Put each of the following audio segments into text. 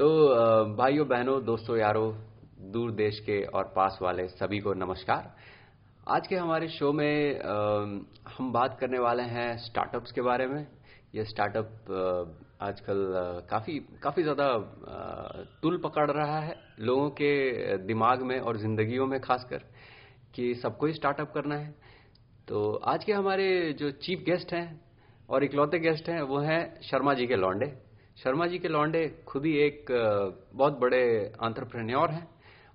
तो भाइयों, बहनों, दोस्तों, यारों, दूर देश के और पास वाले सभी को नमस्कार। आज के हमारे शो में हम बात करने वाले हैं स्टार्टअप्स के बारे में। ये स्टार्टअप आजकल काफ़ी काफ़ी ज़्यादा तुल पकड़ रहा है लोगों के दिमाग में और जिंदगियों में, खासकर कि सबको ही स्टार्टअप करना है। तो आज के हमारे जो चीफ गेस्ट हैं और इकलौते गेस्ट हैं, वो हैं शर्मा जी के लौंडे। शर्मा जी के लौंडे खुद ही एक बहुत बड़े एंटरप्रेन्योर हैं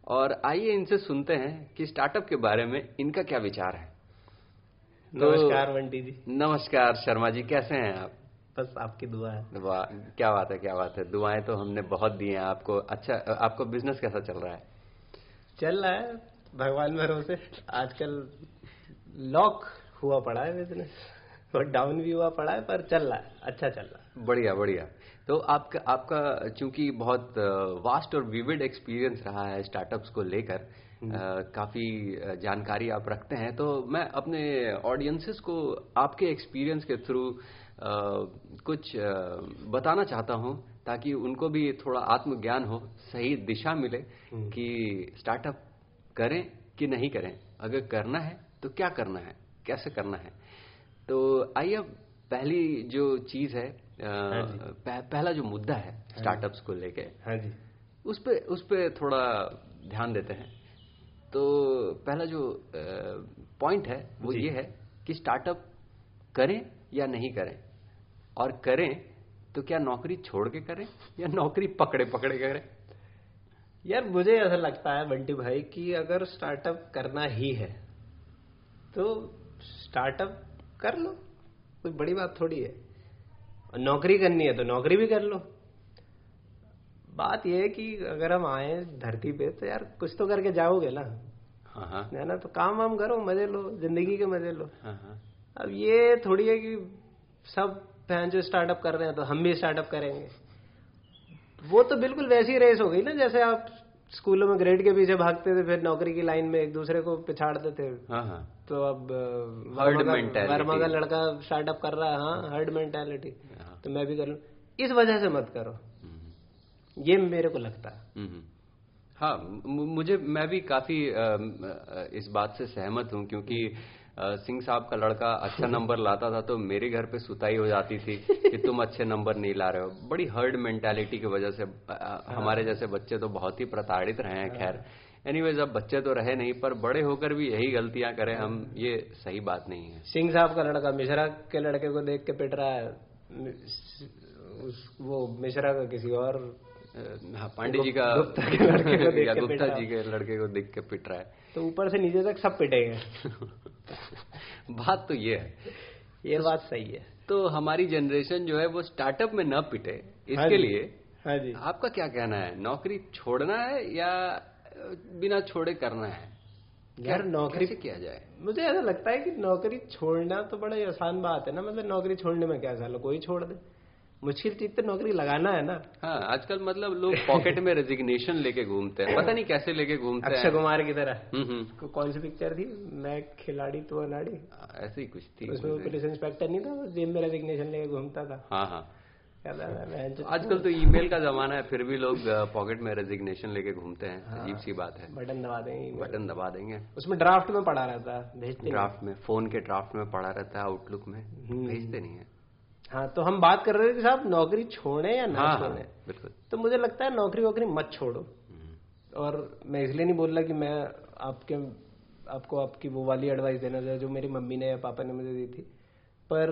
और आइए इनसे सुनते हैं कि स्टार्टअप के बारे में इनका क्या विचार है। तो- नमस्कार बंटी जी। नमस्कार शर्मा जी कैसे हैं आप? बस आपकी दुआ है। वाह क्या बात है क्या बात है। दुआएँ तो हमने बहुत दी हैं आपको अच्छा आपको बिज़नेस कैसा चल रहा है? चल रहा है भगवान भरोसे। आजकल लॉक हुआ पड़ा है बिज़नेस और डाउन भी हुआ पड़ा है पर चल रहा है अच्छा चल रहा है। बढ़िया बढ़िया। तो आपका आपका चूँकि बहुत वास्ट और विविड एक्सपीरियंस रहा है स्टार्टअप्स को लेकर काफ़ी जानकारी आप रखते हैं तो मैं अपने ऑडियंसेस को आपके एक्सपीरियंस के थ्रू कुछ बताना चाहता हूँ ताकि उनको भी थोड़ा आत्मज्ञान हो सही दिशा मिले कि स्टार्टअप करें कि नहीं करें। अगर करना है तो क्या करना है? कैसे करना है? तो आइए पहली जो चीज़ है अ, पह, पहला जो मुद्दा है स्टार्टअप्स को लेके हाँ जी। उस पे उस पे थोड़ा ध्यान देते हैं। तो पहला जो पॉइंट है वो ये है कि स्टार्टअप करें या नहीं करें? और करें तो क्या नौकरी छोड़ के करें या नौकरी पकड़े पकड़े करें? यार मुझे ऐसा लगता है बंटी भाई कि अगर स्टार्टअप करना ही है तो स्टार्टअप कर लो। कोई बड़ी बात थोड़ी है। और नौकरी करनी है तो नौकरी भी कर लो। बात यह है कि अगर हम आए धरती पे तो यार कुछ तो करके जाओगे ना। हाँ हाँ। है ना? तो काम वाम करो मज़े लो ज़िंदगी के मज़े लो। हाँ। अब ये थोड़ी है कि सब फ़ैन जो स्टार्टअप कर रहे हैं तो हम भी स्टार्टअप करेंगे। वो तो बिल्कुल वैसी रेस हो गई ना जैसे आप स्कूलों में ग्रेड के पीछे भागते थे फिर नौकरी की लाइन में एक दूसरे को पिछाड़ते थे हाँ हाँ। तो अब Herd वर्मा का- लड़का स्टार्टअप कर रहा है हाँ हर्ड मेंटेलिटी हाँ। तो मैं भी कर लू। इस वजह से मत करो। हम्म। ये मेरे को लगता है। हम्म। हाँ मुझे मैं भी काफ़ी इस बात से सहमत हूँ क्योंकि अ, सिंह साहब का लड़का अच्छा नंबर लाता था तो मेरे घर पे सुताई हो जाती थी कि तुम अच्छे नंबर नहीं ला रहे हो। बड़ी हर्ड मेंटालिटी की वजह से हमारे जैसे बच्चे तो बहुत ही प्रताड़ित रहे हैं खैर। एनीवेज अब बच्चे तो रहे नहीं पर बड़े होकर भी यही गलतियाँ करें हम ये सही बात नहीं है। सिंह साहब का लड़का मिश्रा के लड़के को देख के पिट रहा है। उस, वो मिश्रा का किसी और हाँ पांडे जी का गुप्ता के लड़के को देख के गुप्ता जी के लड़के को देख के पिट रहा है। तो ऊपर से नीचे तक सब पिटेंगे। बात तो ये है। ये बात सही है। तो हमारी जनरेशन जो है वो स्टार्टअप में न पिटे। हाँ इसके हाँ लिए हाँ जी। आपका क्या कहना है? नौकरी छोड़ना है या बिना छोड़े करना है? यार नौकरी से किया जाए? मुझे ऐसा लगता है कि नौकरी छोड़ना तो बड़ा आसान बात है ना। मतलब नौकरी छोड़ने में क्या चलो कोई छोड़ दे। मुश्किल चीज़ तो नौकरी लगाना है ना। हाँ आजकल मतलब लोग पॉकेट में रेजिग्नेशन लेके घूमते हैं। पता नहीं कैसे लेके घूमते अक्षय हैं कुमार की तरह। हम्म, हम्म, को- कौन सी पिक्चर थी? मैं खिलाड़ी तो अनाड़ी। ऐसे ही कुछ थी उसमें पुलिस इंस्पेक्टर नहीं था जेब में रेजिग्नेशन लेके घूमता था। हाँ हाँ। जो- आजकल तो ईमेल का जमाना है फिर भी लोग पॉकेट में रेजिग्नेशन लेके घूमते हैं। अजीब सी बात है। बटन दबा देंगे। बटन दबा देंगे। उसमें ड्राफ्ट में पड़ा रहता है भेजते ड्राफ्ट में फ़ोन के ड्राफ्ट में पड़ा रहता है आउटलुक में। हम्म। भेजते नहीं है। हाँ तो हम बात कर रहे थे कि साहब नौकरी छोड़े या ना हाँ हाँ छोड़े? बिल्कुल। तो मुझे लगता है नौकरी वोकरी मत छोड़ो। हम्म, और मैं इसलिए नहीं बोल रहा कि मैं आपके आपको आपकी वो वाली एडवाइस देना चाहिए जो मेरी मम्मी ने या पापा ने मुझे दी थी। पर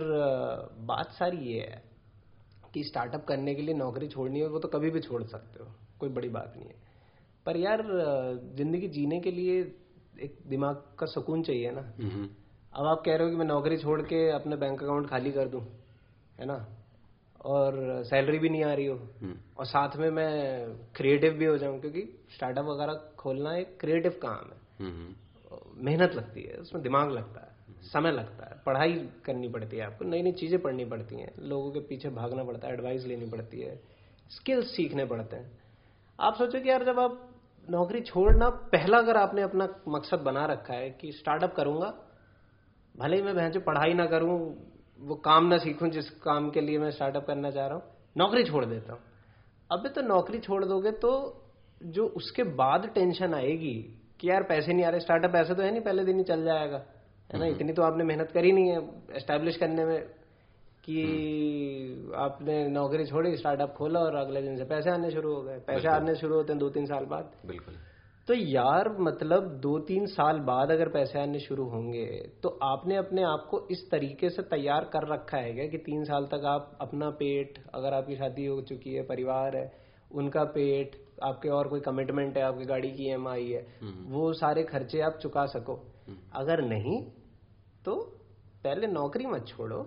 बात सारी ये है कि स्टार्टअप करने के लिए नौकरी छोड़नी हो वो तो कभी भी छोड़ सकते हो। कोई बड़ी बात नहीं है। पर यार ज़िंदगी जीने के लिए एक दिमाग का सुकून चाहिए ना। हम्म, अब आप कह रहे हो कि मैं नौकरी छोड़ के अपना बैंक अकाउंट खाली कर दूँ। है ना? और सैलरी भी नहीं आ रही हो। हम्म, और साथ में मैं क्रिएटिव भी हो जाऊँ क्योंकि स्टार्टअप वगैरह खोलना एक क्रिएटिव काम है। हम्म, मेहनत लगती है उसमें दिमाग लगता है समय लगता है पढ़ाई करनी पड़ती है आपको नई नई चीज़ें पढ़नी पड़ती हैं लोगों के पीछे भागना पड़ता है एडवाइस लेनी पड़ती है स्किल्स सीखने पड़ते हैं। आप सोचो कि यार जब आप नौकरी छोड़ना पहला अगर आपने अपना मकसद बना रखा है कि स्टार्टअप करूँगा भले ही मैं बहन पढ़ाई ना करूँ वो काम ना सीखूं जिस काम के लिए मैं स्टार्टअप करना चाह रहा हूँ नौकरी छोड़ देता हूँ। अबे तो नौकरी छोड़ दोगे तो जो उसके बाद टेंशन आएगी कि यार पैसे नहीं आ रहे स्टार्टअप ऐसे तो है नहीं पहले दिन ही चल जाएगा। है ना? इतनी तो आपने मेहनत करी नहीं है एस्टेब्लिश करने में कि आपने नौकरी छोड़ी स्टार्टअप खोला और अगले दिन से पैसे आने शुरू हो गए। पैसे आने शुरू होते हैं दो तीन साल बाद। बिल्कुल। तो यार मतलब दो तीन साल बाद अगर पैसे आने शुरू होंगे तो आपने अपने आप को इस तरीके से तैयार कर रखा है क्या कि तीन साल तक आप अपना पेट अगर आपकी शादी हो चुकी है परिवार है उनका पेट आपके और कोई कमिटमेंट है आपकी गाड़ी की ईएमआई है वो सारे खर्चे आप चुका सको। अगर नहीं तो पहले नौकरी मत छोड़ो।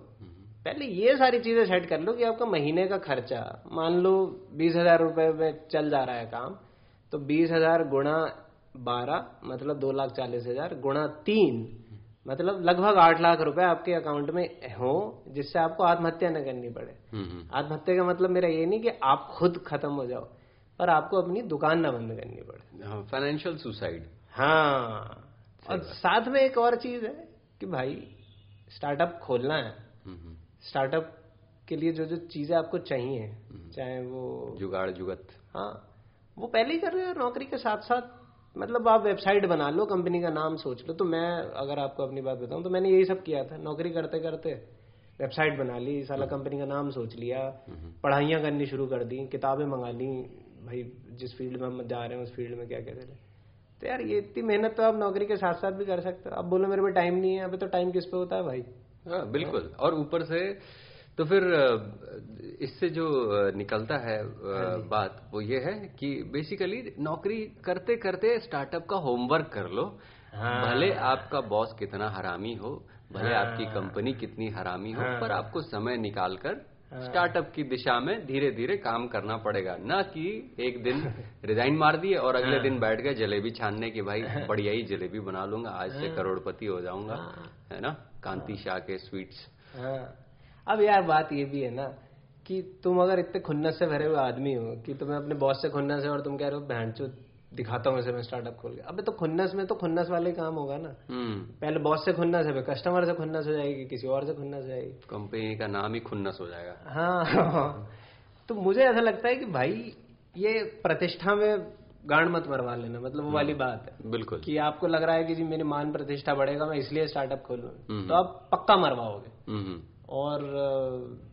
पहले ये सारी चीज़ें सेट कर लो कि आपका महीने का खर्चा मान लो बीस हज़ार रुपए में चल जा रहा है काम तो बीस हज़ार गुणा बारह मतलब दो लाख चालीस हज़ार गुणा तीन मतलब लगभग आठ लाख रुपए आपके अकाउंट में हो जिससे आपको आत्महत्या न करनी पड़े। आत्महत्या का मतलब मेरा ये नहीं कि आप खुद खत्म हो जाओ पर आपको अपनी दुकान ना बंद करनी पड़े। फाइनेंशियल सुसाइड हाँ और साथ में एक और चीज़ है कि भाई स्टार्टअप खोलना है। स्टार्टअप के लिए जो जो चीज़ें आपको चाहिए चाहे वो जुगाड़ जुगत। हाँ वो पहले ही कर रहे हो नौकरी के साथ साथ मतलब आप वेबसाइट बना लो कंपनी का नाम सोच लो। तो मैं अगर आपको अपनी बात बताऊँ तो मैंने यही सब किया था। नौकरी करते करते वेबसाइट बना ली साला कंपनी का नाम सोच लिया पढ़ाइयाँ करनी शुरू कर दी किताबें मंगा ली भाई जिस फ़ील्ड में हम जा रहे हैं उस फ़ील्ड में क्या क्या करें। तो यार ये इतनी मेहनत तो आप नौकरी के साथ साथ भी कर सकते हो। अब बोलो मेरे में टाइम नहीं है अभी तो टाइम किस पे होता है भाई? हाँ बिल्कुल। और ऊपर से तो फिर इससे जो निकलता है हाँ बात वो ये है कि बेसिकली नौकरी करते करते स्टार्टअप का होमवर्क कर लो। हाँ। भले आपका बॉस कितना हरामी हो भले हाँ। आपकी कंपनी कितनी हरामी हो हाँ। पर आपको समय निकालकर स्टार्टअप की दिशा में धीरे धीरे काम करना पड़ेगा। ना कि एक दिन रिजाइन मार दिए और अगले दिन बैठ गए जलेबी छानने की भाई बढ़िया ही जलेबी बना लूँगा आज से करोड़पति हो जाऊँगा है। ना? कांति शाह के स्वीट्स अब यार बात ये भी है ना कि तुम अगर इतने खुन्नस से भरे हुए आदमी हो कि तुम्हें अपने बॉस से खुन्नस है और तुम कह रहे हो बहन दिखाता हूँ मैं स्टार्टअप खोल के। अबे तो खुन्नस में तो खुन्नस वाले काम होगा ना। हम्म। पहले बॉस से खुन्नस है कस्टमर से खुन्नस हो जाएगी किसी और से खुन्नस हो जाएगी। कंपनी का नाम ही खुन्नस हो जाएगा। हाँ, तो मुझे ऐसा लगता है कि भाई ये प्रतिष्ठा में गांड मत मरवा लेना मतलब वो वाली हम्म। बात है। बिल्कुल। कि आपको लग रहा है कि जी मेरी मान प्रतिष्ठा बढ़ेगा मैं इसलिए स्टार्टअप खोलू। हम्म। तो आप पक्का मरवाओगे। और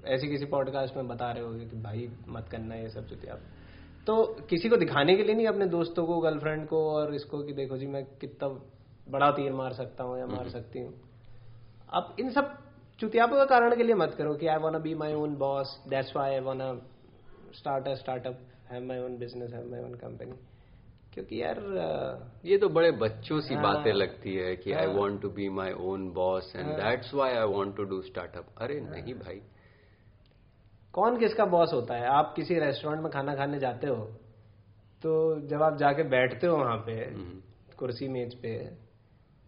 ऐसे किसी पॉडकास्ट में बता रहे होगे कि भाई मत करना ये सब चुतिया तो किसी को दिखाने के लिए नहीं अपने दोस्तों को गर्लफ्रेंड को और इसको कि देखो जी मैं कितना बड़ा तीर मार सकता हूँ या मार हम्म। सकती हूँ। अब इन सब चुतियापों के कारण के लिए मत करो कि I want be my own boss that's why I want start a startup have my own business have my own company क्योंकि यार ये तो बड़े बच्चों सी हाँ, बातें लगती है कि I want to be my own boss and that's why I want to do startup अरे नहीं भाई। कौन किसका बॉस होता है? आप किसी रेस्टोरेंट में खाना खाने जाते हो तो जब आप जाके बैठते हो वहाँ पे हम्म। कुर्सी मेज पे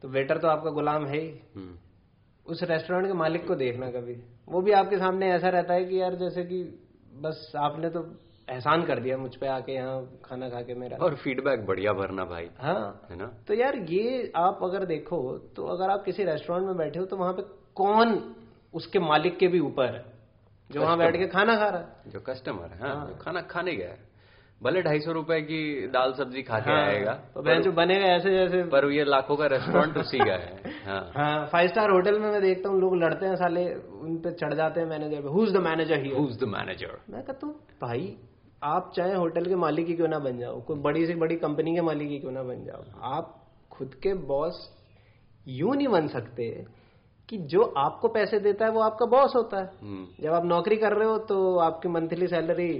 तो वेटर तो आपका गुलाम है ही। हम्म। उस रेस्टोरेंट के मालिक को देखना कभी। वो भी आपके सामने ऐसा रहता है कि यार जैसे कि बस आपने तो एहसान कर दिया मुझ पे आके यहाँ खाना खा के मेरा। और फीडबैक बढ़िया भरना भाई हाँ। है ना? तो यार ये आप अगर देखो तो अगर आप किसी रेस्टोरेंट में बैठे हो तो वहाँ पे कौन उसके मालिक के भी ऊपर है जो वहाँ बैठ के खाना खा रहा है? जो कस्टमर है हाँ, हाँ। जो खाना खाने गया है। भले ढाई सौ रुपये की दाल सब्ज़ी खा के हाँ, आएगा तो पर, जो बनेगा ऐसे जैसे पर ये लाखों का रेस्टोरेंट उसी का है हाँ। हाँ फाइव स्टार होटल में मैं देखता हूँ लोग लड़ते हैं साले उन पे चढ़ जाते हैं मैनेजर पे। हुज द मैनेजर ही हुज द मैनेजर मैं कहता हूँ भाई आप चाहे होटल के मालिक ही क्यों ना बन जाओ कोई बड़ी से बड़ी कंपनी के मालिक ही क्यों ना बन जाओ आप खुद के बॉस यू नहीं बन सकते कि जो आपको पैसे देता है वो आपका बॉस होता है हम्म। जब आप नौकरी कर रहे हो तो आपकी मंथली सैलरी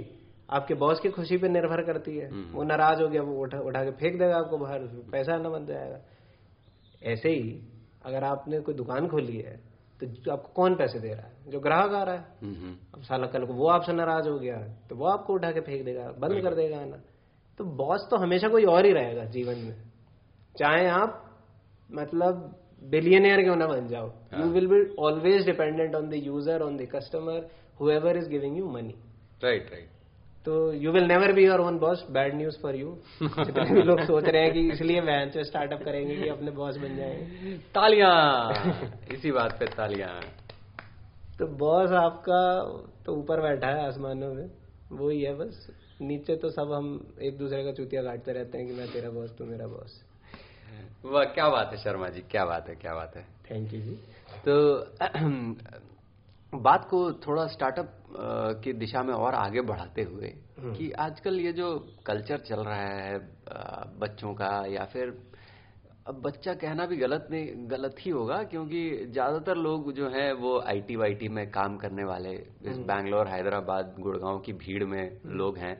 आपके बॉस की खुशी पे निर्भर करती है हम्म। वो नाराज़ हो गया वो उठा उठा के फेंक देगा आपको बाहर पैसा न बन जाएगा ऐसे ही अगर आपने कोई दुकान खोली है तो आपको कौन पैसे दे रहा है? जो ग्राहक आ रहा है। अब साला कल को वो आपसे नाराज़ हो गया तो वो आपको उठा के फेंक देगा बंद कर देगा ना? तो बॉस तो हमेशा कोई और ही रहेगा जीवन में। चाहे आप मतलब बिलियनियर क्यों ना बन जाओ। You will be always dependent on the user on the customer whoever is giving you money right right तो you will never be your own boss bad news for you जितने भी लोग सोच रहे हैं कि इसलिए वैन से स्टार्टअप करेंगे कि अपने बॉस बन जाएँगे तालियाँ। इसी बात पे तालियाँ। तो बॉस आपका तो ऊपर बैठा है आसमानों में। वही है बस। नीचे तो सब हम एक दूसरे का चूतिया काटते रहते हैं कि मैं तेरा बॉस तू मेरा बॉस वाह क्या बात है शर्मा जी क्या बात है क्या बात है। थैंक यू जी। तो बात को थोड़ा स्टार्टअप की दिशा में और आगे बढ़ाते हुए हम्म। कि आजकल ये जो कल्चर चल रहा है बच्चों का या फिर अब बच्चा कहना भी गलत नहीं गलत ही होगा क्योंकि ज़्यादातर लोग जो है वो आईटी वाईटी में काम करने वाले इस हम्म। बैंगलोर हैदराबाद गुड़गांव की भीड़ में लोग हैं।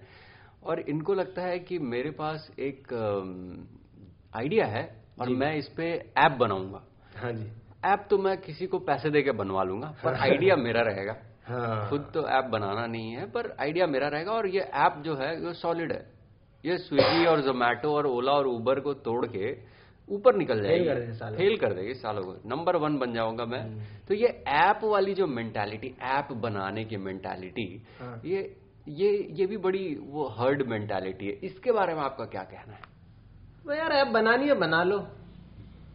और इनको लगता है कि मेरे पास एक आइडिया है और मैं इस पे ऐप बनाऊँगा। हाँ जी। ऐप तो मैं किसी को पैसे देके बनवा लूँगा पर आइडिया मेरा रहेगा। हाँ। खुद तो ऐप बनाना नहीं है पर आइडिया मेरा रहेगा और ये ऐप जो है वो सॉलिड है। ये स्विगी और जोमेटो और ओला और उबर को तोड़ के ऊपर निकल जाएगी। फेल कर देगी सालों को। नंबर वन बन जाऊँगा मैं। हम्म। तो ये ऐप वाली जो मेंटालिटी ऐप बनाने की मेंटालिटी हाँ। ये ये ये भी बड़ी वो हर्ड मेंटालिटी है। इसके बारे में आपका क्या कहना है? वो यार ऐप बनानी है बना लो।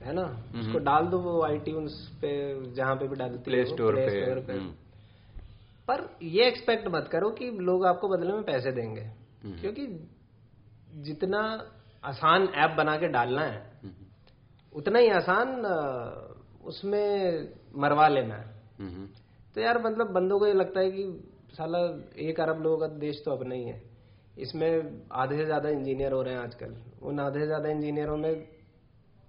है ना? हम्म। उसको डाल दो वो आई पे जहाँ पे भी डालती प्ले है स्टोर पे पे। हम्म, पर ये एक्सपेक्ट मत करो कि लोग आपको बदले में पैसे देंगे हम्म। क्योंकि जितना आसान ऐप बना के डालना है उतना ही आसान उसमें मरवा लेना है। तो यार मतलब बंदों को ये लगता है कि साला एक अरब लोगों का देश तो अपना ही है। इसमें आधे से ज़्यादा इंजीनियर हो रहे हैं आजकल। उन आधे से ज़्यादा इंजीनियरों में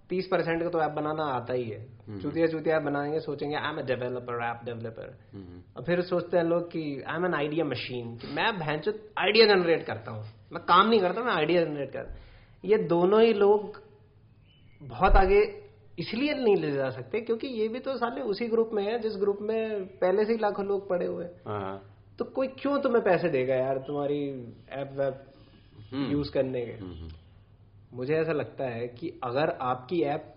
तीस परसेंट का तो ऐप बनाना आता ही है। हम्म। चुतिया चुतिया ऐप बनाएँगे सोचेंगे I am a developer app developer और फिर सोचते हैं लोग कि I am an idea machine मैं भैंचो आइडिया जनरेट करता हूँ। मैं काम नहीं करता मैं आइडिया जनरेट करता ये दोनों ही लोग बहुत आगे इसलिए नहीं ले जा सकते क्योंकि ये भी तो साले उसी ग्रुप में है जिस ग्रुप में पहले से ही लाखों लोग पड़े हुए हैं। तो कोई क्यों तुम्हें पैसे देगा यार तुम्हारी ऐप वैप यूज़ करने के? हम्म, मुझे ऐसा लगता है कि अगर आपकी ऐप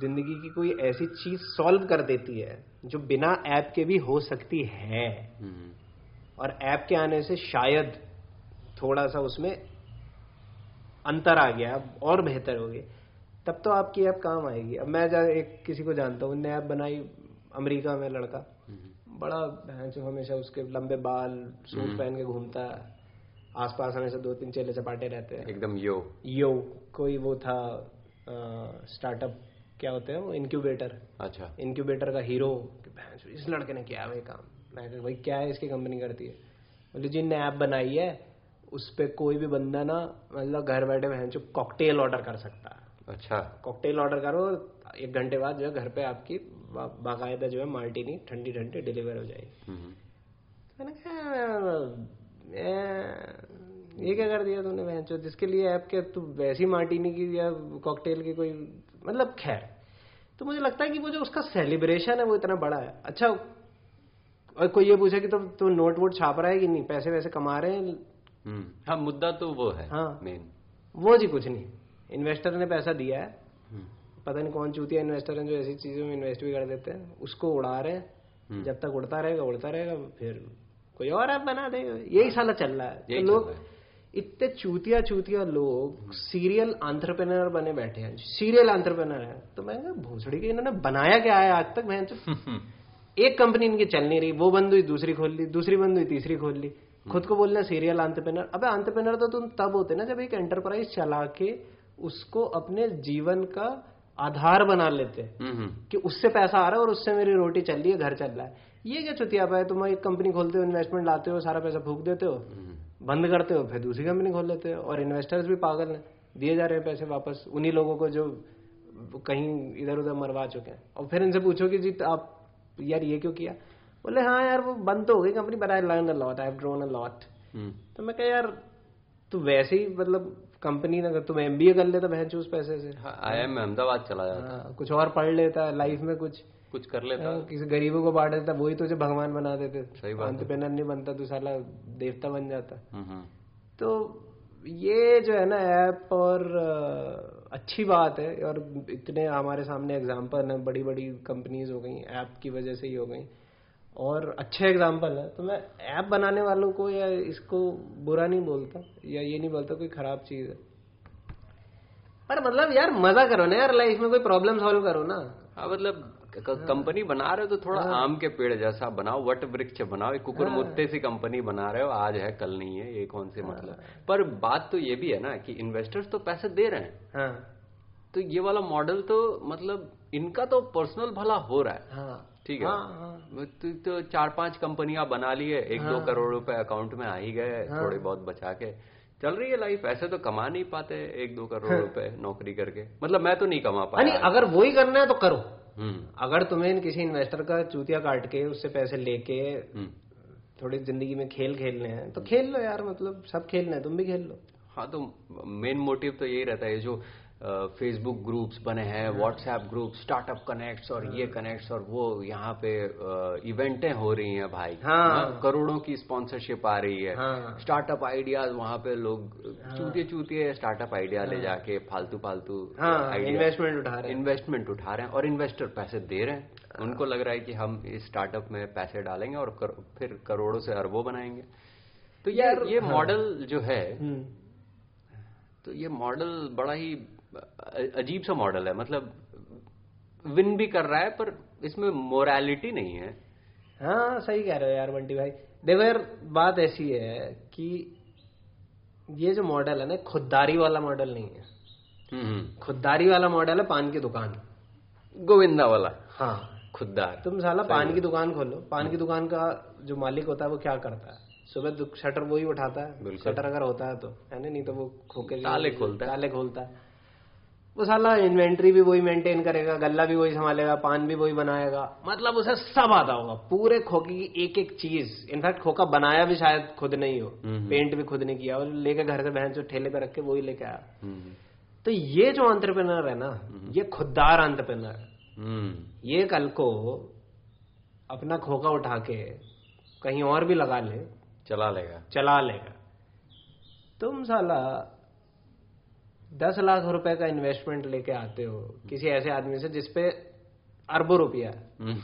ज़िंदगी की कोई ऐसी चीज़ सॉल्व कर देती है जो बिना ऐप के भी हो सकती है हम्म, और ऐप के आने से शायद थोड़ा सा उसमें अंतर आ गया और बेहतर हो गई तब तो आपकी ऐप काम आएगी। अब मैं एक किसी को जानता हूँ उनने ऐप बनाई अमेरिका में लड़का। हम्म, बड़ा भैंस हमेशा उसके लंबे बाल सूट हम्म। पहन के घूमता है। आसपास हमेशा दो तीन चेले चपाटे रहते हैं। एकदम यो। यो कोई वो था स्टार्टअप क्या होते हैं वो इनक्यूबेटर अच्छा। इनक्यूबेटर का हीरो इस लड़के ने किया भाई काम। मैं कहा भाई क्या है इसकी कंपनी करती है? बोले जिनने ऐप बनाई है उस पे कोई भी बंदा ना मतलब घर बैठे बहन भैंस कॉकटेल ऑर्डर कर सकता है। अच्छा। कॉकटेल ऑर्डर करो एक घंटे बाद जो है घर पे आपकी बाकायदा जो है मार्टिनी ठंडी ठंडी डिलीवर हो जाएगी। हम्म, मैंने कहा "ए, ये क्या कर दिया तूने बहन भैंस जिसके लिए ऐप के तू वैसी मार्टिनी की या कॉकटेल की कोई मतलब खैर तो मुझे लगता है कि वो जो उसका सेलिब्रेशन है वो इतना बड़ा है। अच्छा और कोई ये पूछे कि तो तू नोट वोट छाप रहा है कि नहीं? पैसे वैसे कमा रहे हैं? हम्म, हाँ मुद्दा तो वो है हाँ। मेन वो जी कुछ नहीं। इन्वेस्टर ने पैसा दिया है। हम्म, पता नहीं कौन चूतिया इन्वेस्टर है जो ऐसी चीज़ों में इन्वेस्ट भी कर देते हैं। उसको उड़ा रहे हैं। हम्म। जब तक उड़ता रहेगा उड़ता रहेगा फिर कोई और ऐप बना दे यही साला चल रहा है। तो लोग इतने चूतिया चूतिया लोग सीरियल आंट्रप्रेनर बने बैठे हैं। सीरियल आंट्रप्रेनर है। तो मैं भोसड़ी के इन्होंने बनाया क्या है आज तक? मैं एक कंपनी इनकी चल नहीं रही। वो बंद हुई दूसरी खोल ली दूसरी बंद हुई तीसरी खोल ली। खुद को बोलना सीरियल आंट्रप्रेनर अबे आंट्रप्रेनर तो तुम तब होते ना जब एक एंटरप्राइज चला के उसको अपने जीवन का आधार बना लेते। हम्म, हम्म, कि उससे पैसा आ रहा है और उससे मेरी रोटी चल रही है घर चल रहा है। ये क्या चुतिया है? तुम एक कंपनी खोलते हो इन्वेस्टमेंट लाते हो सारा पैसा फूक देते हो हम्म, बंद करते हो फिर दूसरी कंपनी खोल लेते हो और इन्वेस्टर्स भी पागल हैं। दिए जा रहे हैं पैसे वापस उन्हीं लोगों को जो कहीं इधर उधर मरवा चुके हैं। और फिर इनसे पूछो कि जी आप यार ये क्यों किया? बोले हाँ यार वो बंद तो हो गई company but I learn a lot I have drawn a lot तो मैं कह यार तू वैसे ही मतलब कंपनी ना तुम एमबीए कर लेता बहन उस पैसे से। हाँ, आया मैं अहमदाबाद चला जाता। हाँ, कुछ और पढ़ लेता लाइफ में कुछ। कुछ कर लेता। हाँ, किसी गरीबों को बांट देता वही तुझे भगवान बना देते। सही बात है। नहीं बनता तू साला देवता बन जाता। हम्म, हम्म, तो ये जो है ना ऐप और अच्छी बात है और इतने हमारे सामने एग्ज़ाम्पल हैं बड़ी बड़ी कंपनीज़ हो गई ऐप की वजह से ही हो गई। और अच्छे एग्ज़ाम्पल है तो मैं ऐप बनाने वालों को या इसको बुरा नहीं बोलता या ये नहीं बोलता कोई खराब चीज़ है। पर मतलब यार मज़ा करो ना यार लाइफ में कोई प्रॉब्लम सॉल्व करो ना। हाँ मतलब कंपनी बना रहे हो तो थोड़ा आम के पेड़ जैसा बनाओ वट वृक्ष बनाओ एक कुकुर मुत्ते सी कंपनी बना रहे हो आज है कल नहीं है ये कौन से मतलब। पर बात तो ये भी है ना कि इन्वेस्टर्स तो पैसे दे रहे हैं। हाँ। तो ये वाला मॉडल तो मतलब इनका तो पर्सनल भला हो रहा है। हाँ। ठीक है? हाँ, हाँ। तो, तो चार पाँच कंपनियाँ बना ली है एक दो करोड़ रुपए अकाउंट में आ ही गए थोड़े बहुत बचा के। चल रही है लाइफ ऐसे तो कमा नहीं पाते एक दो करोड़ रुपए नौकरी करके। मतलब मैं तो नहीं कमा हाँ, पाया अगर वो ही करना है तो करो। अगर तुम्हें किसी इन्वेस्टर का चूतिया काट के उससे पैसे लेके हम्म। थोड़ी ज़िंदगी में खेल खेलने हैं तो खेल लो यार मतलब सब खेलना है तुम भी खेल लो। हाँ तो मेन मोटिव तो यही रहता है जो फेसबुक ग्रुप्स बने हैं व्हाट्सएप ग्रुप स्टार्टअप कनेक्ट्स और ये कनेक्ट्स और वो यहाँ पे इवेंटें हो रही हैं भाई। हाँ। करोड़ों की स्पॉन्सरशिप आ रही है। हाँ। स्टार्टअप आइडियाज़ वहाँ पे लोग हाँ। चूतिए चूतिए स्टार्टअप आइडिया हाँ। ले जाके फालतू फालतू हाँ इन्वेस्टमेंट उठा रहे हैं। इन्वेस्टमेंट उठा रहे हैं और इन्वेस्टर पैसे दे रहे हैं। उनको लग रहा है कि हम इस स्टार्टअप में पैसे डालेंगे और कर, फिर करोड़ों से अरबों बनाएँगे। तो यार ये मॉडल जो है हम्म, तो ये मॉडल बड़ा ही अजीब सा मॉडल है। मतलब विन भी कर रहा है पर इसमें मोरालिटी नहीं है। हाँ सही कह रहे हो यार बंटी भाई। देखो यार बात ऐसी है कि ये जो मॉडल है ना खुददारी वाला मॉडल नहीं है। हम्म। खुददारी वाला मॉडल है पान की दुकान। गोविंदा वाला। हाँ। खुददार। तुम साला पान की दुकान खोलो। पान की दुकान का जो मालिक होता है वो क्या करता है? सुबह शटर वो ही उठाता है। शटर अगर होता है तो है नहीं तो वो खोके ताले खोलता है। ताले खोलता है। वो साला इन्वेंट्री भी वही मेंटेन करेगा गल्ला भी वही संभालेगा पान भी वही बनाएगा। मतलब उसे सब आता होगा। पूरे खोके की एक एक चीज़। इनफैक्ट खोका बनाया भी शायद खुद नहीं हो हम्म। पेंट भी खुद नहीं किया। और लेके घर से बहन जो ठेले पे रख के वही लेके आया। हम्म तो ये जो एंटरप्रेनर है ना ये खुददार है। हम्म। ये कल को अपना खोखा उठा के कहीं और भी लगा ले। चला लेगा। चला लेगा। तुम साला दस लाख रुपए का इन्वेस्टमेंट लेके आते हो किसी ऐसे आदमी से जिसपे अरबों रुपया हम्म,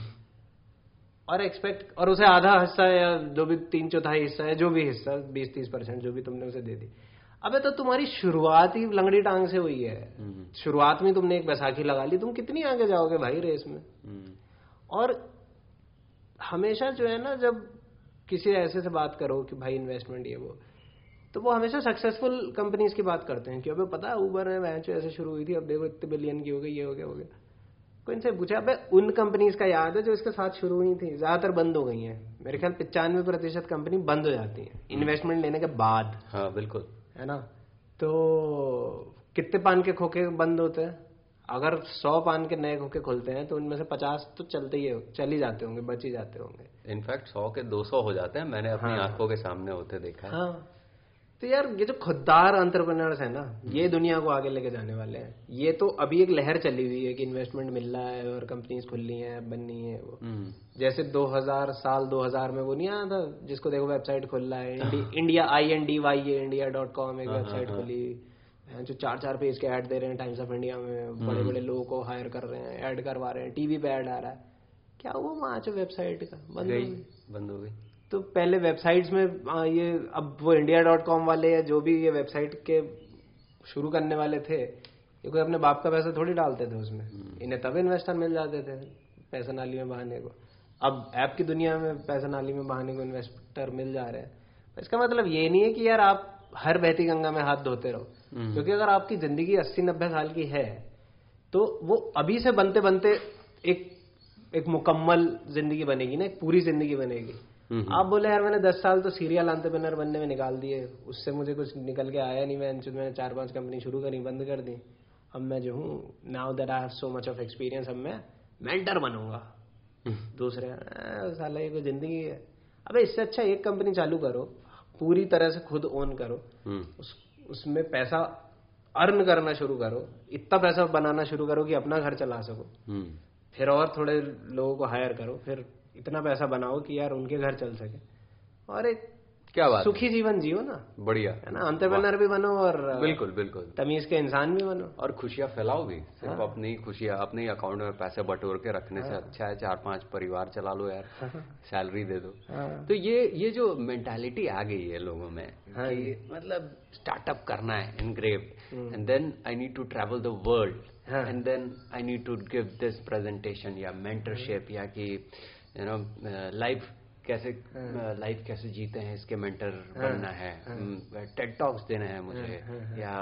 और एक्सपेक्ट और उसे आधा हिस्सा या जो भी तीन चौथाई हिस्सा है जो भी हिस्सा बीस तीस परसेंट जो भी तुमने उसे दे दी। अबे तो तुम्हारी शुरुआत ही लंगड़ी टांग से हुई है। हम्म, शुरुआत में तुमने एक बैसाखी लगा ली तुम कितनी आगे जाओगे भाई रेस में? हम्म, और हमेशा जो है ना जब किसी ऐसे से बात करो कि भाई इन्वेस्टमेंट ये वो तो वो हमेशा सक्सेसफुल कंपनीज़ की बात करते हैं कि अबे पता है ऊबर है वह ऐसे शुरू हुई थी अब देखो इतने बिलियन की हो गई ये हो गया हो गया। कोई इनसे पूछा अबे उन कंपनीज़ का याद है जो इसके साथ शुरू हुई थी? ज़्यादातर बंद हो गई हैं। मेरे ख्याल पिचानवे प्रतिशत कंपनी बंद हो जाती है इन्वेस्टमेंट लेने के बाद। हाँ बिल्कुल। है ना? तो कितने पान के खोखे बंद होते हैं? अगर सौ पान के नए खोखे खुलते हैं तो उनमें से पचास तो चलते ही चल ही जाते होंगे बच ही जाते होंगे। इनफैक्ट सौ के दो सौ हो जाते हैं मैंने अपनी आँखों के सामने होते देखा हाँ। तो यार ये जो खुददार अंतरप्रनर्स है ना। ये दुनिया को आगे लेके जाने वाले हैं। ये तो अभी एक लहर चली हुई है कि इन्वेस्टमेंट मिल रहा है और कंपनीज़ खुल रही हैं बननी है वो। हम्म, जैसे 2000 साल 2000 में वो नहीं आया था जिसको देखो वेबसाइट खुल रहा है। India I N D Y A India dot com एक वेबसाइट खुली जो चार चार पेज के ऐड दे रहे हैं टाइम्स ऑफ़ इंडिया में। बड़े बड़े लोगों को हायर कर रहे हैं ऐड करवा रहे हैं टीवी पे ऐड आ रहा है। क्या हुआ वहाँ वेबसाइट का? बंद हो गई। बंद हो गई। तो पहले वेबसाइट्स में ये अब वो इंडिया डॉट कॉम वाले या जो भी ये वेबसाइट के शुरू करने वाले थे ये कोई अपने बाप का पैसा थोड़ी डालते थे उसमें। इन्हें तब इन्वेस्टर मिल जाते थे पैसा नाली में बहाने को। अब ऐप की दुनिया में पैसा नाली में बहाने को इन्वेस्टर मिल जा रहे हैं। इसका मतलब ये नहीं है कि यार आप हर बहती गंगा में हाथ धोते रहो। हम्म। क्योंकि अगर आपकी ज़िंदगी अस्सी नब्बे साल की है तो वो अभी से बनते बनते एक एक मुकम्मल ज़िंदगी बनेगी ना एक पूरी ज़िंदगी बनेगी। हम्म, आप बोले यार मैंने दस साल तो सीरियल एंटरप्रेन्योर बनने में निकाल दिए। उससे मुझे कुछ निकल के आया नहीं मैं मैंने चार पाँच कंपनी शुरू करी बंद कर दी। अब मैं जो हूँ now that I have so much of experience अब मैं मेंटर बनूँगा। हम्म, दूसरे "आ, साला ये कोई ज़िंदगी है। अबे इससे अच्छा एक कंपनी चालू करो पूरी तरह से खुद ओन करो। हम्म, उस उसमें पैसा अर्न करना शुरू करो। इतना पैसा बनाना शुरू करो कि अपना घर चला सको। हम्म, फिर और थोड़े लोगों को हायर करो। फिर इतना पैसा बनाओ कि यार उनके घर चल सके। और एक क्या बात सुखी जीवन जियो ना। बढ़िया। है ना? अंतरप्रनर भी बनो और बिल्कुल बिल्कुल। तमीज के इंसान भी बनो। और खुशियाँ फैलाओ भी। सिर्फ़ हाँ। अपनी खुशियाँ अपने ही अकाउंट में पैसे बटोर के रखने से अच्छा है चार पाँच परिवार चला लो यार सैलरी दे दो। हाँ। तो ये ये जो मेंटालिटी आ गई है लोगों में हाँ। कि मतलब स्टार्टअप करना है engrave and then I need to travel the world हाँ। And then I need to give this presentation या मेंटरशिप या कि यू नो लाइफ कैसे हाँ। लाइफ कैसे जीते हैं इसके मेंटर बनना है टेड टॉक्स देने हैं मुझे हाँ, या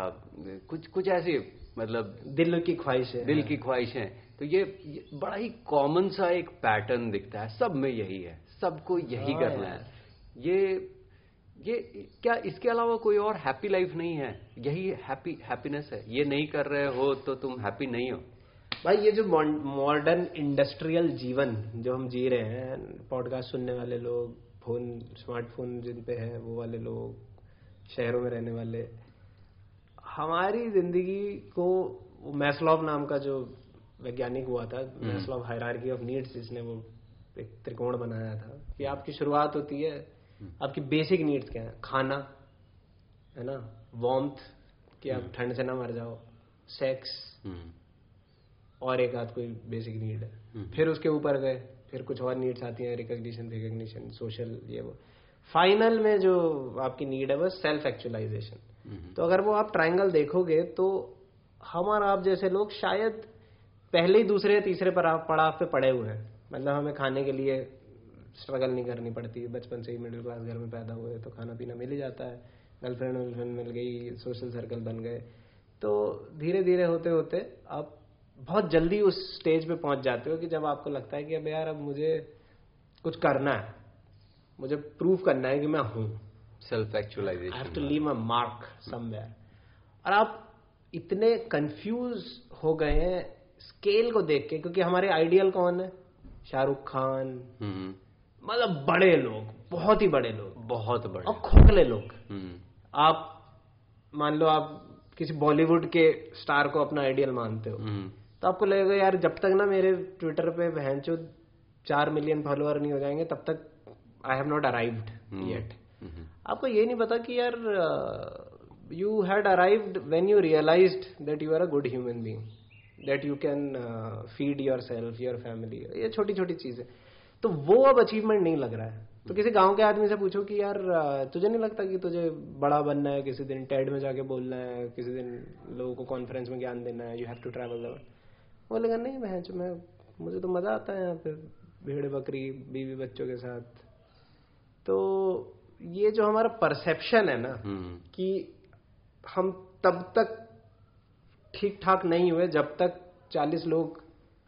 कुछ कुछ ऐसी मतलब दिल की ख्वाहिश है। दिल की ख्वाहिशें। तो ये, ये बड़ा ही कॉमन सा एक पैटर्न दिखता है। सब में यही है। सबको यही हाँ करना है। ये ये क्या इसके अलावा कोई और हैप्पी लाइफ नहीं है? यही हैप्पी हैप्पीनेस है। ये नहीं कर रहे हो तो तुम हैप्पी नहीं हो। भाई ये जो मॉडर्न इंडस्ट्रियल जीवन जो हम जी रहे हैं पॉडकास्ट सुनने वाले लोग फ़ोन स्मार्टफ़ोन जिन पे है वो वाले लोग शहरों में रहने वाले हमारी ज़िंदगी को मैस्लॉव नाम का जो वैज्ञानिक हुआ था मैस्लॉव हायरार्की ऑफ़ नीड्स जिसने वो एक त्रिकोण बनाया था कि आपकी शुरुआत होती है आपकी बेसिक नीड्स क्या है? खाना है ना? वॉम्थ कि आप ठंड से ना मर जाओ सेक्स हम्म, और एक आध कोई बेसिक नीड है। फिर उसके ऊपर गए फिर कुछ और नीड्स आती हैं रिकग्निशन रिकग्निशन सोशल ये वो। फाइनल में जो आपकी नीड है वो सेल्फ एक्चुअलाइजेशन हम्म, तो अगर वो आप ट्राइंगल देखोगे तो हम और आप जैसे लोग शायद पहले ही दूसरे तीसरे पड़ाव पे पड़े हुए हैं। मतलब हमें खाने के लिए स्ट्रगल नहीं करनी पड़ती। बचपन से ही मिडिल क्लास घर में पैदा हुए तो खाना पीना मिल ही जाता है। गर्लफ्रेंड वर्लफ्रेंड मिल गई सोशल सर्कल बन गए। तो धीरे धीरे होते होते आप बहुत जल्दी उस स्टेज पे पहुँच जाते हो कि जब आपको लगता है कि अब यार अब मुझे कुछ करना है। मुझे प्रूव करना है कि मैं हूँ। Self I have to leave a mark somewhere और आप इतने कंफ्यूज हो गए हैं स्केल को देख के क्योंकि हमारे आइडियल कौन है? शाहरुख खान। हम्म, मतलब बड़े लोग बहुत ही बड़े लोग। बहुत बड़े। और खोखले लोग। हम्म, आप मान लो आप किसी बॉलीवुड के स्टार को अपना आइडियल मानते हो। हम्म, तो आपको लगेगा यार जब तक ना मेरे ट्विटर पे बहन चो चार मिलियन फॉलोअर नहीं हो जाएँगे तब तक I have not arrived yet आपको ये नहीं पता कि यार you had arrived when you realised that you are a good human being that you can feed yourself your family ये छोटी छोटी चीज़ें। तो वो अब अचीवमेंट नहीं लग रहा है। तो किसी गाँव के आदमी से पूछो कि यार तुझे नहीं लगता कि तुझे बड़ा बनना है किसी दिन टेड में जाके बोलना है किसी दिन लोगों को कॉन्फ्रेंस में ज्ञान देना है you have to travel the बोलेगा नहीं मैं मैं मुझे तो मज़ा आता है यहाँ पे भेड़ बकरी बीवी बच्चों के साथ। तो ये जो हमारा परसेप्शन है ना हम्म, कि हम तब तक ठीक ठाक नहीं हुए जब तक 40 लोग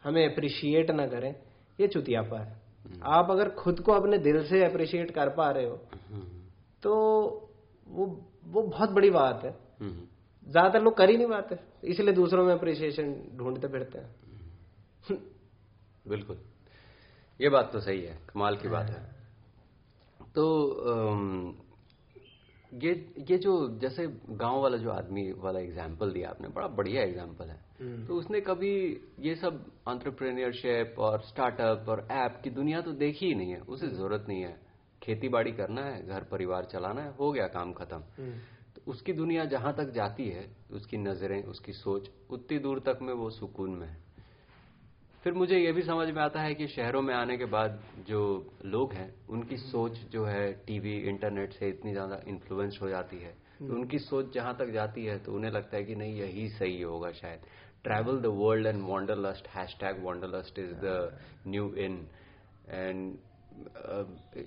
हमें अप्रिशिएट ना करें ये चुतियापा है। आप अगर खुद को अपने दिल से अप्रिशिएट कर पा रहे हो हम्म, तो वो वो बहुत बड़ी बात है। हम्म, ज़्यादातर लोग कर ही नहीं पाते इसलिए दूसरों में अप्रिसिएशन ढूंढते फिरते हैं। बिल्कुल। ये बात तो सही है कमाल की बात है। तो ये ये जो जैसे गाँव वाला जो आदमी वाला एग्ज़ाम्पल दिया आपने बड़ा बढ़िया एग्ज़ाम्पल है। तो उसने कभी ये सब एंटरप्रेन्योरशिप और स्टार्टअप और ऐप की दुनिया तो देखी ही नहीं है उसे ज़रूरत नहीं है। खेती बाड़ी करना है घर परिवार चलाना है हो गया काम खत्म। तो उसकी दुनिया जहाँ तक जाती है उसकी नज़रें उसकी सोच उतनी दूर तक में वो सुकून में है। फिर मुझे ये भी समझ में आता है कि शहरों में आने के बाद जो लोग हैं उनकी सोच जो है टीवी इंटरनेट से इतनी ज़्यादा इन्फ्लुएंस हो जाती है। तो उनकी सोच जहाँ तक जाती है तो उन्हें लगता है कि नहीं यही सही होगा शायद। Travel the world and wanderlust hashtag wanderlust is the new in and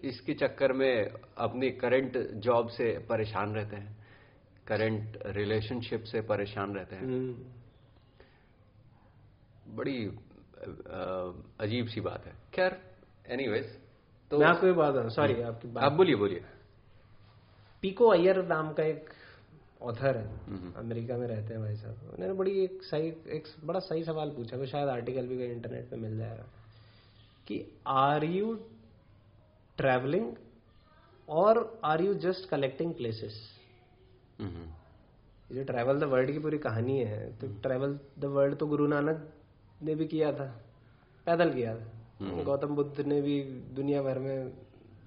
इसके चक्कर में अपनी करंट जॉब से परेशान रहते हैं। करंट रिलेशनशिप से परेशान रहते हैं। हम्म, बड़ी अजीब सी बात है। खैर एनीवेज तो मैं आपको ये बात सॉरी आपकी बात। आप बोलिए बोलिए। पीको अय्यर नाम का एक ऑथर है अमेरिका में रहते हैं भाई साहब। उन्होंने बड़ी एक सही एक बड़ा सही सवाल पूछा वो शायद आर्टिकल भी कहीं इंटरनेट पे मिल जाएगा कि आर यू ट्रैवलिंग और are you just collecting places hmm, जो ट्रैवल द वर्ल्ड की पूरी कहानी है तो ट्रैवल द वर्ल्ड तो गुरु नानक ने भी किया था पैदल किया था। गौतम बुद्ध ने भी दुनिया भर में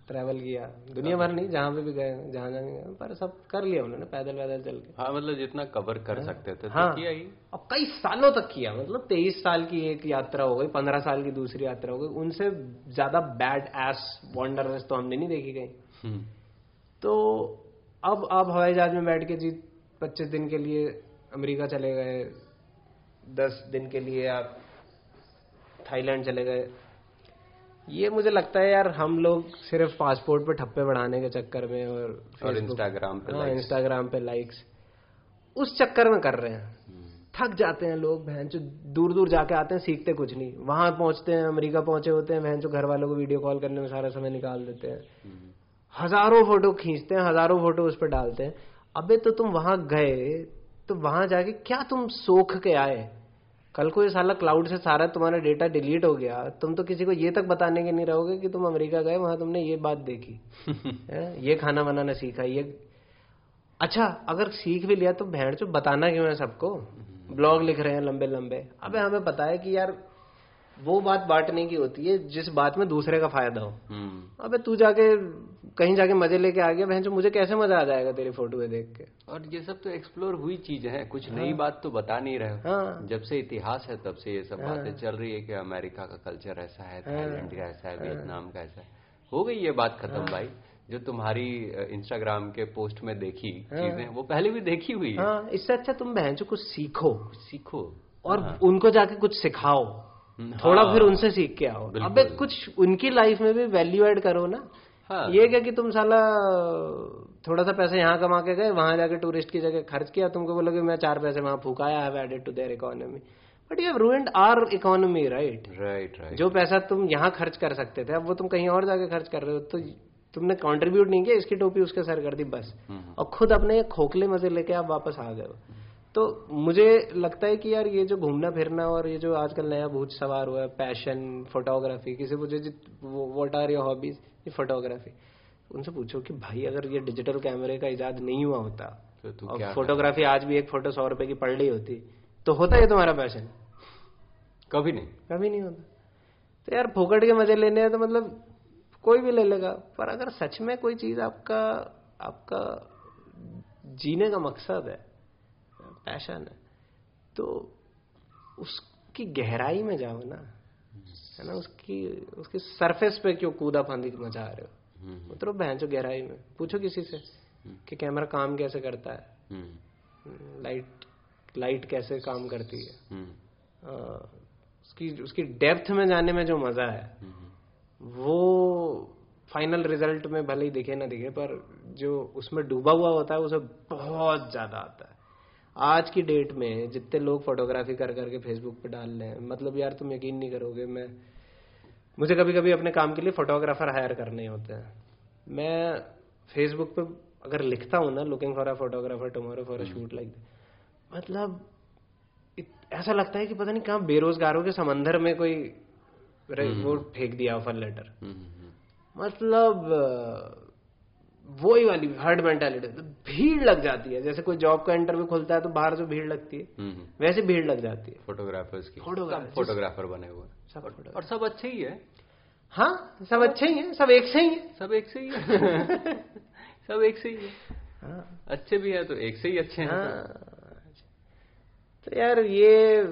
ट्रैवल किया। दुनिया भर नहीं जहाँ पे भी गए जहाँ जहाँ गए पर सब कर लिया उन्होंने पैदल पैदल चल के। हाँ मतलब जितना कवर कर हाँ, सकते थे तो हाँ। किया ही। और कई सालों तक किया मतलब तेईस साल की एक यात्रा हो गई पंद्रह साल की दूसरी यात्रा हो गई उनसे ज़्यादा बैड एस वॉन्डर तो हमने नहीं देखी गई हम्म, तो अब आप हवाई जहाज़ में बैठ के जी पच्चीस दिन के लिए अमेरिका चले गए दस दिन के लिए आप थाईलैंड चले गए। ये मुझे लगता है यार हम लोग सिर्फ़ पासपोर्ट पे ठप्पे बढ़ाने के चक्कर में और और इंस्टाग्राम पे हाँ, इंस्टाग्राम पे लाइक्स उस चक्कर में कर रहे हैं। हम्म, थक जाते हैं लोग बहन जो दूर दूर जाके आते हैं सीखते कुछ नहीं। वहाँ पहुँचते हैं अमेरिका पहुँचे होते हैं बहन जो घर वालों को वीडियो कॉल करने में सारा समय निकाल देते हैं। हम्म, हज़ारों फ़ोटो खींचते हैं हज़ारों फ़ोटो उस पर डालते हैं। अबे तो तुम वहाँ गए तो वहाँ जाके क्या तुम सोख के आए? कल को ये साला क्लाउड से सारा तुम्हारा डेटा डिलीट हो गया। तुम तो किसी को ये तक बताने के नहीं रहोगे कि तुम अमेरिका गए वहाँ तुमने ये बात देखी। ये खाना बनाना सीखा ये अच्छा अगर सीख भी लिया तो भैंड चो बताना क्यों है सबको? ब्लॉग लिख रहे हैं लंबे लंबे। अबे हमें पता है कि यार वो बात बांटने की होती है जिस बात में दूसरे का फ़ायदा हो। हम्म, अबे तू जाके कहीं जाके मज़े लेके आ गया बहन मुझे कैसे मज़ा आ जाएगा तेरी फ़ोटो देख के? और ये सब तो एक्सप्लोर हुई चीज़ है कुछ हाँ। नई बात तो बता नहीं रहे हाँ। जब से इतिहास है तब से ये सब हाँ। बातें चल रही है कि अमेरिका का कल्चर ऐसा है थाईलैंड का ऐसा है वियतनाम का ऐसा है। हो गई ये बात खत्म भाई जो तुम्हारी इंस्टाग्राम के पोस्ट में देखी चीज़ें वो पहले भी देखी हुई है। हाँ इससे अच्छा तुम बहन जो कुछ सीखो। सीखो। और उनको जाके कुछ सिखाओ। थोड़ा हाँ, फिर उनसे सीख के आओ। अबे कुछ उनकी लाइफ में भी वैल्यू एड करो ना। हाँ। ये क्या कि तुम साला थोड़ा सा पैसा यहाँ कमा के गए वहाँ जाके टूरिस्ट की जगह खर्च किया तुमको बोलोगे मैं चार पैसे वहाँ फूकाया have added to their economy but you have ruined our economy right right right जो पैसा तुम यहाँ खर्च कर सकते थे अब वो तुम कहीं और जाके खर्च कर रहे हो तो तुमने कंट्रीब्यूट नहीं किया इसकी टोपी उसके सर कर दी बस। हम्म, और खुद अपने खोखले मज़े लेके आप वापस आ गए हो। तो मुझे लगता है कि यार ये जो घूमना फिरना और ये जो आजकल नया भूत सवार हुआ है पैशन फोटोग्राफी किसी पूछे जित वॉट आर योर हॉबीज ये फोटोग्राफी उनसे पूछो कि भाई अगर ये डिजिटल कैमरे का इजाद नहीं हुआ होता तो और क्या फोटोग्राफी आज भी एक फ़ोटो सौ रुपए की पड़ रही होती तो होता ये तुम्हारा पैशन कभी नहीं। कभी नहीं होता। तो यार फोकट के मज़े लेने हैं तो मतलब कोई भी ले लेगा पर अगर सच में कोई चीज़ आपका आपका जीने का मकसद है पैशन है तो उसकी गहराई में जाओ ना है ना उसकी उसकी सरफेस पे क्यों कूदा फांदी मचा रहे हो? हम्म, उतरो बहन जो गहराई में पूछो किसी से कि कैमरा काम कैसे करता है? हम्म, लाइट लाइट कैसे काम करती है? हम्म, अ, उसकी उसकी डेप्थ में जाने में जो मज़ा है हम्म, वो फाइनल रिज़ल्ट में भले ही दिखे ना दिखे पर जो उसमें डूबा हुआ होता है उसे बहुत ज़्यादा आता है। आज की डेट में जितने लोग फोटोग्राफी कर करके फेसबुक पे डाल रहे हैं मतलब यार तुम यकीन नहीं करोगे मैं मुझे कभी कभी अपने काम के लिए फोटोग्राफर हायर करने होते हैं। मैं फेसबुक पे अगर लिखता हूँ ना looking for a photographer tomorrow for a shoot like मतलब ऐसा लगता है कि पता नहीं कहाँ बेरोजगारों के समंदर में कोई रे- वो फेंक दिया ऑफ़र लेटर हम्म, हम्म, मतलब अ, ही वाली हर्ड मेंटालिटी भीड़ लग जाती है। जैसे कोई जॉब का इंटरव्यू खुलता है तो बाहर जो भीड़ लगती है। हम्म, हम्म, वैसे भीड़ लग जाती है। फोटोग्राफर्स की। फोटोग्राफर- फोटोग्राफर बने हुए सब। और सब अच्छे ही है। हाँ सब अच्छे ही है सब एक से ही है। सब एक से ही है। सब एक से ही है। हाँ। अच्छे भी है तो एक से ही अच्छे हैं। हाँ। तो यार ये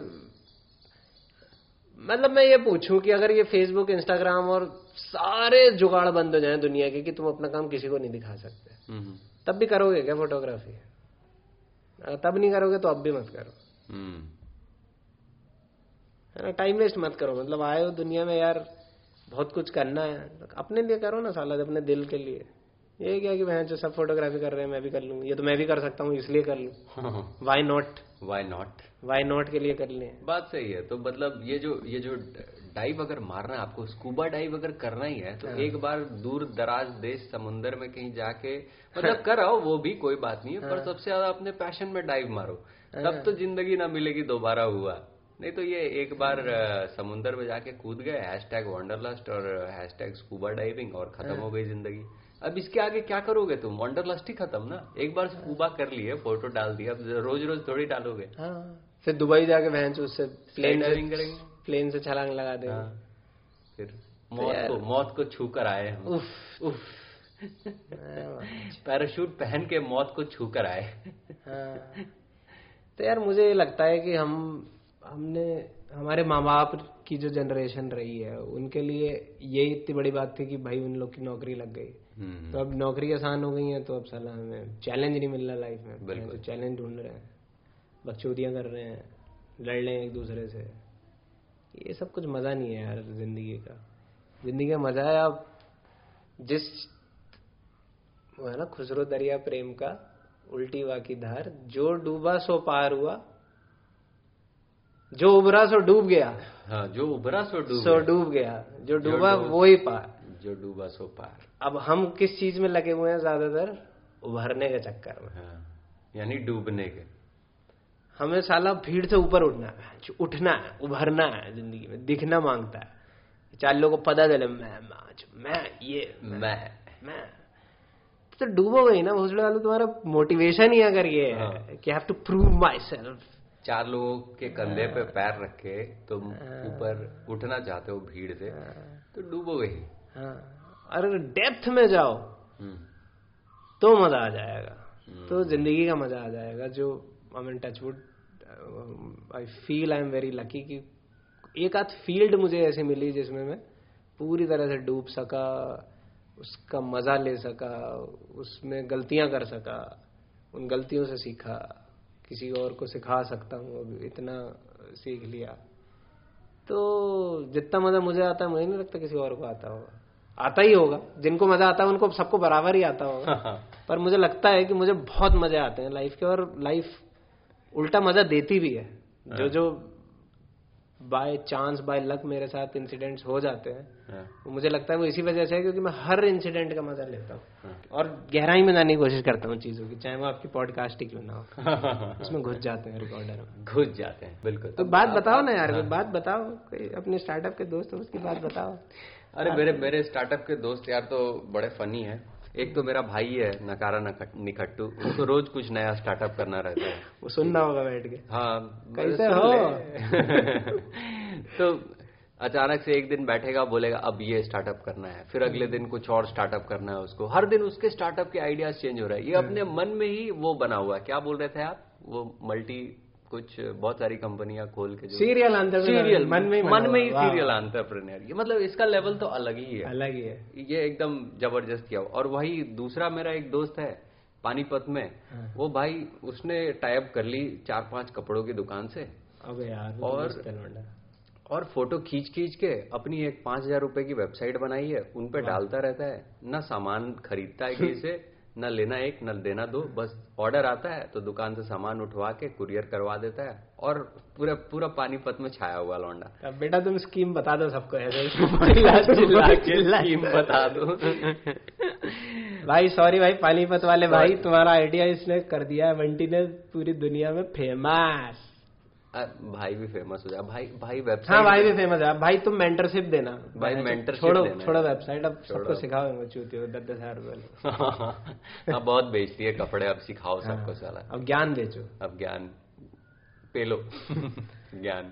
मतलब मैं ये पूछूँ कि अगर ये फेसबुक इंस्टाग्राम और सारे जुगाड़ बंद हो जाए दुनिया के कि तुम अपना काम किसी को नहीं दिखा सकते। हम्म, तब भी करोगे क्या फोटोग्राफी तब नहीं करोगे तो अब भी मत करो। हम्म, है ना टाइम वेस्ट मत करो। मतलब आए हो दुनिया में यार बहुत कुछ करना है। अपने लिए करो ना साला अपने दिल के लिए। ये क्या कि मैं जो सब फोटोग्राफी कर रहे हैं मैं भी कर लूँ ये तो मैं भी कर सकता हूँ इसलिए कर लूँ। Why not why not why not के लिए कर लें। बात सही है तो मतलब ये जो ये जो डाइव अगर मारना है आपको स्कूबा डाइव अगर करना ही है तो हाँ। एक बार दूर दराज देश समुन्द्र में कहीं जाके मतलब कर आओ वो भी कोई बात नहीं है हाँ। पर सबसे ज़्यादा अपने पैशन में डाइव मारो। तब तो ज़िंदगी ना मिलेगी दोबारा हुआ। नहीं तो ये एक बार समुन्द्र में जाके कूद गए हैश टैग वॉन्डरलस्ट और हैश टैग स्कूबा डाइविंग और खत्म हाँ। हो गई ज़िंदगी। अब इसके आगे क्या करोगे तुम? वॉन्डरलस्ट ही खत्म ना? एक बार स्कूबा कर लिए फ़ोटो डाल दिया अब रोज रोज थोड़ी डालोगे। हाँ। फिर दुबई जाके बहन से उससे प्लेन करेंगे। प्लेन से छलांग लगा देंगे। हाँ। फिर मौत को मौत को छू कर आए हम। उफ। उफ। पैराशूट पहन के मौत को छू कर आए। हाँ। तो यार मुझे लगता है कि हम हमने हमारे माँ बाप की जो जनरेशन रही है उनके लिए यही इतनी बड़ी बात थी कि भाई उन लोग की नौकरी लग गई। हम्म, तो अब नौकरी आसान हो गई है तो अब साला हमें चैलेंज नहीं मिल रहा लाइफ में। तो चैलेंज ढूंढ रहे हैं। बकचोदियाँ कर रहे हैं लड़ रहे हैं एक दूसरे से। ये सब कुछ मज़ा नहीं है यार ज़िंदगी का। ज़िंदगी का मज़ा है आप जिस वो है ना खुसरो दरिया प्रेम का उल्टी वाकी धार जो डूबा सो पार हुआ जो उबरा सो डूब गया। हाँ जो उभरा सो डूब सो डूब गया। जो डूबा वो ही पार। जो डूबा सो पार। अब हम किस चीज़ में लगे हुए हैं ज़्यादातर? उभरने के चक्कर में। हाँ यानी डूबने के। हमें साला भीड़ से ऊपर उठना है उठना है उभरना है ज़िंदगी में दिखना माँगता है। चार लोगों को पता चले मैं आज मैं ये मैं मैं। तो डूबोगे ही ना भोसड़े वालों तुम्हारा मोटिवेशन ही अगर ये है हाँ। कि have to prove myself चार लोगों के कंधे पे पैर रखे तुम ऊपर उठना चाहते हो भीड़ से तो डूबोगे ही। हाँ अगर डेप्थ में जाओ हम्म, तो मज़ा आ जाएगा। तो ज़िंदगी का मज़ा आ जाएगा जो I mean touch wood I feel I am very lucky कि एक आध फ़ील्ड मुझे ऐसी मिली जिसमें मैं पूरी तरह से डूब सका उसका मज़ा ले सका उसमें गलतियाँ कर सका उन गलतियों से सीखा। किसी और को सिखा सकता हूँ इतना सीख लिया। तो जितना मज़ा मुझे आता है मुझे नहीं लगता किसी और को आता होगा। आता ही होगा। जिनको मज़ा आता है उनको सबको बराबर ही आता होगा। पर मुझे लगता है कि मुझे बहुत मज़े आते हैं लाइफ के और लाइफ उल्टा मज़ा देती भी है। जो जो बाय चांस बाय लक मेरे साथ इंसिडेंट्स हो जाते हैं। हाँ, वो मुझे लगता है वो इसी वजह से है क्योंकि मैं हर इंसिडेंट का मज़ा लेता हूँ। हाँ। और गहराई में जाने की कोशिश करता हूँ चीज़ों की चाहे वो आपकी पॉडकास्ट ही क्यों ना हो। उसमें घुस जाते हैं रिकॉर्डर में। घुस जाते हैं बिल्कुल। तो बात बताओ ना यार कोई बात बताओ कोई अपने स्टार्टअप के दोस्त उसकी बात बताओ। अरे मेरे मेरे स्टार्टअप के दोस्त यार तो बड़े फनी है। एक तो मेरा भाई है नकारा निखट्टू उसको रोज कुछ नया स्टार्टअप करना रहता है। वो सुनना होगा बैठ के। हाँ कैसे हो? तो अचानक से एक दिन बैठेगा बोलेगा अब ये स्टार्टअप करना है। फिर अगले दिन कुछ और स्टार्टअप करना है उसको। हर दिन उसके स्टार्टअप के आइडियाज़ चेंज हो रहा है। ये अपने मन में ही वो बना हुआ है। क्या बोल रहे थे आप? वो मल्टी कुछ बहुत सारी कंपनियाँ खोल के सीरियल सीरियल मन में मन में ही सीरियल एंटरप्रेन्योर ये मतलब इसका लेवल तो अलग ही है। अलग ही है। ये एकदम ज़बरदस्त किया और वही दूसरा मेरा एक दोस्त है पानीपत में। हाँ। वो भाई उसने टाइप कर ली चार पाँच कपड़ों की दुकान से। अबे यार और-। और फ़ोटो खींच खींच के अपनी एक पाँच हज़ार रूपए की वेबसाइट बनाई है। उनपे डालता रहता है। न सामान खरीदता है कहीं से न लेना एक न देना दो बस ऑर्डर आता है तो दुकान से सामान उठवा के कुरियर करवा देता है और पूरा पूरा पानीपत में छाया हुआ लौंडा। अब बेटा तुम स्कीम बता दो सबको ऐसे स्कीम बता दो। भाई सॉरी भाई पानीपत वाले भाई तुम्हारा आइडिया इसने कर दिया है वंटी ने पूरी दुनिया में फ़ेमस भाई भी फ़ेमस हो जाए। भाई भाई वेबसाइट हाँ भाई भी फ़ेमस है भाई तुम मेंटरशिप देना। भाई mentorship छोड़ो देना छोड़ो वेबसाइट अब सबको। सिखाओ चूती हो दस दस हज़ार रुपए हाँ बहुत बेचती है कपड़े अब सिखाओ सबको साला। अब ज्ञान बेचो। अब ज्ञान। पेलो ज्ञान।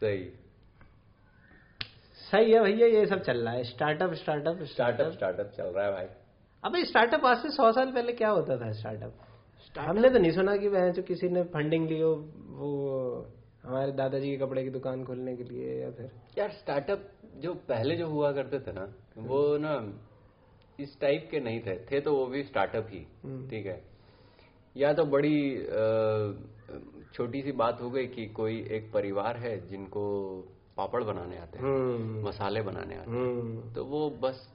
सही। सही है भैया ये सब चल रहा है। स्टार्टअप स्टार्टअप स्टार्टअप स्टार्टअप चल रहा है भाई। अबे स्टार्टअप आज से सौ साल पहले क्या होता था स्टार्टअप हमने तो नहीं सुना कि वह जो किसी ने फंडिंग ली हो वो हमारे दादाजी के कपड़े की दुकान खोलने के लिए या फिर? यार स्टार्टअप जो पहले जो हुआ करते थे ना वो ना इस टाइप के नहीं थे। थे तो वो भी स्टार्टअप ही हम्म। ठीक है। या तो बड़ी छोटी सी बात हो गई कि कोई एक परिवार है जिनको पापड़ बनाने आते हैं हम्म। मसाले बनाने आते हम्म। हैं तो वो बस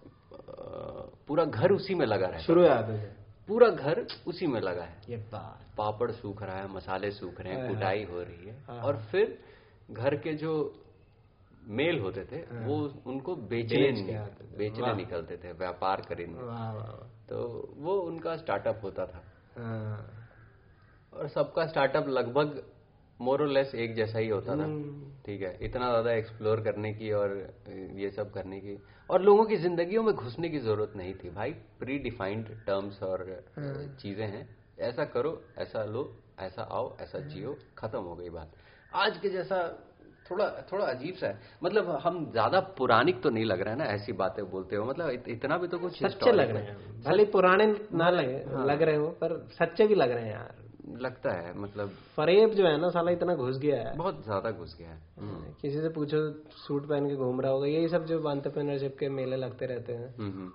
पूरा घर उसी में लगा रहता शुरू याद है है। पूरा घर उसी में लगा है। ये बात। पापड़ सूख रहा है मसाले सूख रहे हैं हाँ, कुटाई हो रही है। हाँ। और फिर घर के जो मेल होते थे वो उनको बेचने। बेचने निकलते थे व्यापार करेंगे। तो वो उनका स्टार्टअप होता था। हाँ। और सबका स्टार्टअप लगभग मोर लेस एक जैसा ही होता था। हम्म। ठीक है इतना ज़्यादा एक्सप्लोर करने की और ये सब करने की। और लोगों की जिंदगियों में घुसने की ज़रूरत नहीं थी। भाई प्री डिफाइंड टर्म्स और चीज़ें हैं। ऐसा करो ऐसा लो ऐसा आओ ऐसा जियो खत्म हो गई बात। आज के जैसा थोड़ा थोड़ा अजीब सा है। मतलब हम ज़्यादा पुरानिक तो नहीं लग रहा है ना ऐसी बातें बोलते हो। मतलब इत, इतना भी तो कुछ सच्चे लग रहे हैं। भले पुराने ना लगे लग रहे हो पर सच्चे भी लग रहे हैं यार। लगता है मतलब फरेब जो है ना साला इतना घुस गया है। बहुत ज़्यादा घुस गया है। किसी से पूछो सूट पहन के घूम रहा होगा यही सब जो एंटरप्रेन्योरशिप के मेले लगते रहते हैं। हम्म, हम्म।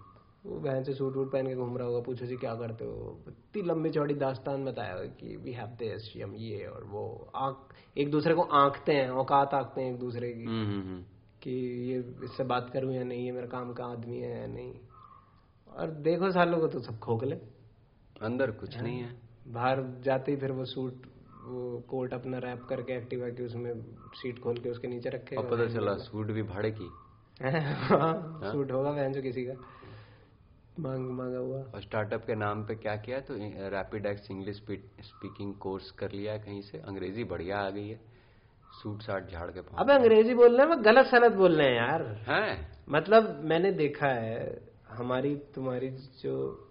वो बहन से सूट वूट पहन के घूम रहा होगा पूछो जी क्या करते हो। इतनी लंबी चौड़ी दास्तान बताया कि वी हैव दिस हम ये और वो। आँख एक दूसरे को आंकते हैं औकात आंकते हैं एक दूसरे की। हम्म, हम्म, हम्म। कि ये इससे बात करूँ या नहीं ये मेरा काम का आदमी है या नहीं। और देखो सालों को तो सब खोखले। अंदर कुछ नहीं है। बाहर जाते ही फिर वो सूट वो कोट अपना रैप करके एक्टिवा की उसमें सीट खोल के उसके नीचे रखे और पता चला सूट भी भाड़े की। हाँ, सूट होगा बहन जो किसी का। मांग मांगा हुआ। और स्टार्टअप के नाम पे क्या किया? तो rapid x English speaking course कर लिया कहीं से। अंग्रेज़ी बढ़िया आ गई है। सूट साट झाड़ के अबे अंग्रेज़ी बोल रहे हैं गलत सलत बोल रहे हैं यार। हैं। मतलब मैंने देखा है हमारी तुम्हारी जो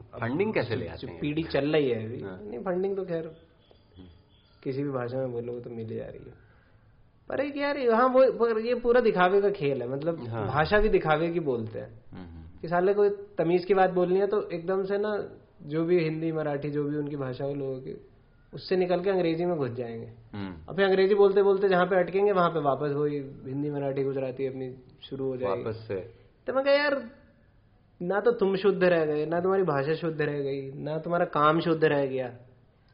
फंडिंग कैसे ले आते हैं? पीढ़ी चल रही है अभी। हाँ। नहीं फंडिंग तो खैर किसी भी भाषा में बोलोगे तो मिल जा रही है। पर एक यार हाँ वो ये पूरा दिखावे का खेल है। मतलब हाँ। भाषा भी दिखावे की बोलते हैं। हम्म, हम्म, कि साले कोई तमीज की बात बोलनी है तो एकदम से ना जो भी हिंदी मराठी जो भी उनकी भाषा हो लोगों की उससे निकल के अंग्रेज़ी में घुस जाएँगे। और फिर अंग्रेज़ी बोलते बोलते जहाँ पे अटकेंगे वहाँ पे वापस वही हिंदी मराठी गुजराती अपनी शुरू हो जाएगी। वापस से। तो मैं कहा यार ना तो तुम शुद्ध रह गए ना तुम्हारी भाषा शुद्ध रह गई ना तुम्हारा काम शुद्ध रह गया।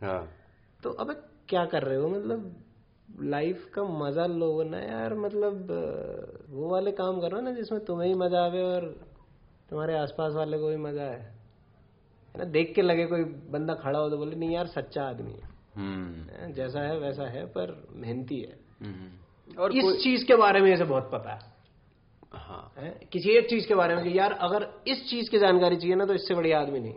हाँ। तो अब क्या कर रहे हो? मतलब लाइफ का मज़ा लो ना यार मतलब वो वाले काम करो ना जिसमें तुम्हें ही मज़ा आवे और तुम्हारे आसपास वाले को भी मज़ा आए। है ना देख के लगे कोई बंदा खड़ा हो तो बोले नहीं यार सच्चा आदमी है। हम्म। जैसा है वैसा है पर मेहनती है। हम्म। और इस चीज़ के बारे में इसे बहुत पता है। हाँ। किसी एक चीज़ के बारे में कि यार अगर इस चीज़ की जानकारी चाहिए ना तो इससे बढ़िया आदमी नहीं।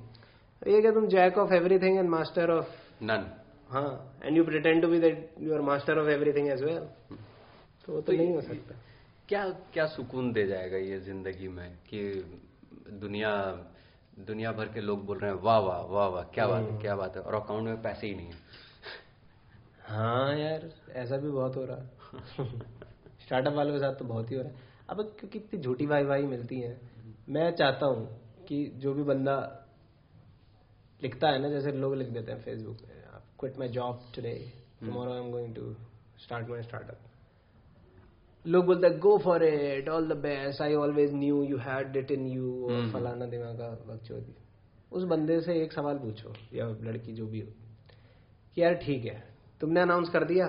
तो ये क्या तुम jack of everything and master of none हाँ and you pretend to be that you are master of everything as well तो वो तो नहीं हो सकता। क्या क्या सुकून दे जाएगा ये ज़िंदगी में कि दुनिया दुनिया भर के लोग बोल रहे हैं वाह वाह वाह वाह क्या बात है क्या बात है। और अकाउंट में पैसे ही नहीं है। हाँ यार ऐसा भी बहुत हो रहा। है स्टार्टअप वालों के साथ तो बहुत ही हो रहा है। अब क्योंकि इतनी झूठी वाई वाई मिलती है मैं चाहता हूँ कि जो भी बंदा लिखता है ना जैसे लोग लिख देते हैं फेसबुक पे quit my job today tomorrow I am going to start my startup लोग बोलते हैं go for it all the best I always knew you had it in you और हम्म। फलाना दिमागा बकचोदी उस बंदे से एक सवाल पूछो या लड़की जो भी हो कि यार ठीक है तुमने अनाउंस कर दिया?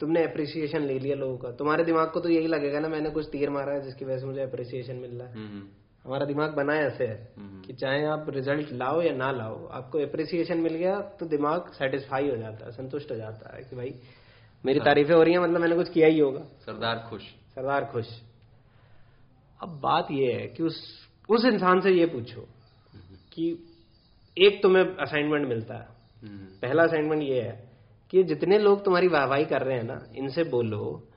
तुमने अप्रिसिएशन ले लिया लोगों का। तुम्हारे दिमाग को तो यही लगेगा ना मैंने कुछ तीर मारा है जिसकी वजह से मुझे अप्रिसिएशन मिल रहा है। हम्म, हमारा दिमाग बना ऐसे है हम्म, कि चाहे आप रिज़ल्ट लाओ या ना लाओ आपको अप्रिसिएशन मिल गया तो दिमाग सेटिस्फाई हो जाता है संतुष्ट हो जाता है कि भाई मेरी तारीफें हो रही हैं मतलब मैंने कुछ किया ही होगा। सरदार खुश। सरदार खुश। अब बात यह है कि उस उस इंसान से ये पूछो कि एक तुम्हें असाइनमेंट मिलता है। हम्म, पहला असाइनमेंट ये है कि जितने लोग तुम्हारी वाहवाही कर रहे हैं ना इनसे बोलो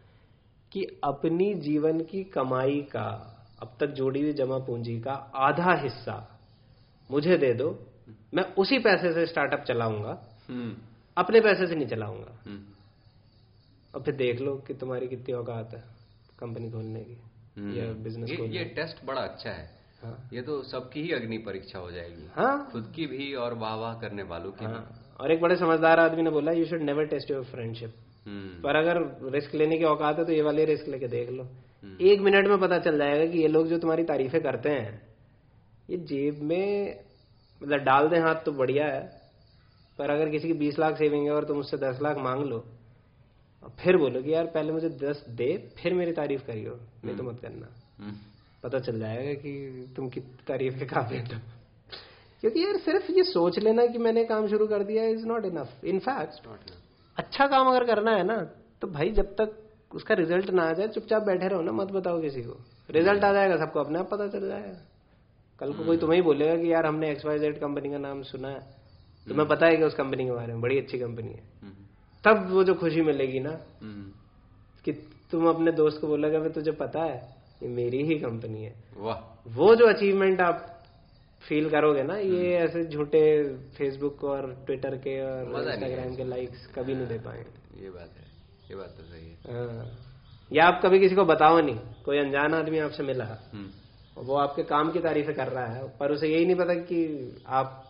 कि अपनी जीवन की कमाई का अब तक जोड़ी हुई जमा पूंजी का आधा हिस्सा मुझे दे दो मैं उसी पैसे से स्टार्टअप चलाऊँगा हम्म, अपने पैसे से नहीं चलाऊँगा। हम्म, और फिर देख लो कि तुम्हारी कितनी औकात है कंपनी खोलने की हम्म। या बिज़नेस ये, ये टेस्ट बड़ा अच्छा है। हाँ। ये तो सबकी ही अग्नि परीक्षा हो जाएगी। हाँ। खुद की भी और वाह वाह करने वालों की भी। हाँ। और एक बड़े समझदार आदमी ने बोला you should never test your friendship hmm, पर अगर रिस्क लेने की औकात है तो ये वाले रिस्क लेके देख लो। हम्म। एक मिनट में पता चल जाएगा कि ये लोग जो तुम्हारी तारीफें करते हैं ये जेब में मतलब डाल दें हाथ तो बढ़िया है पर अगर किसी की बीस लाख सेविंग है और तुम उससे दस लाख मांग लो फिर बोलो कि यार पहले मुझे दस दे फिर मेरी तारीफ़ करियो। नहीं तो मत करना। हम्म, पता चल जाएगा कि तुम कितनी तारीफ़ के काबिल हो क्योंकि यार सिर्फ़ ये सोच लेना कि मैंने काम शुरू कर दिया इज़ नॉट इनफ इनफैक्ट अच्छा काम अगर करना है ना तो भाई जब तक उसका रिज़ल्ट ना आ जाए चुपचाप बैठे रहो ना मत बताओ किसी को। रिज़ल्ट आ जाएगा सबको अपने आप पता चल जाएगा। कल को कोई तुम्हें ही बोलेगा कि यार हमने एक्स वाई जेड कंपनी का नाम सुना है। तुम्हें पता है कि उस कंपनी के बारे में बड़ी अच्छी कंपनी है। हम्म, तब वो जो खुशी मिलेगी ना कि तुम अपने दोस्त को बोलोगे भाई तुझे पता है ये मेरी ही कंपनी है। वाह। वो जो अचीवमेंट आप फील करोगे ना ये ऐसे झूठे फेसबुक और ट्विटर के और इंस्टाग्राम के लाइक्स कभी नहीं दे पाएँगे। ये बात है ये बात तो सही है। हाँ। या आप कभी किसी को बताओ नहीं कोई अनजान आदमी आपसे मिला हम्म, वो आपके काम की तारीफ़ कर रहा है पर उसे यही नहीं पता कि आप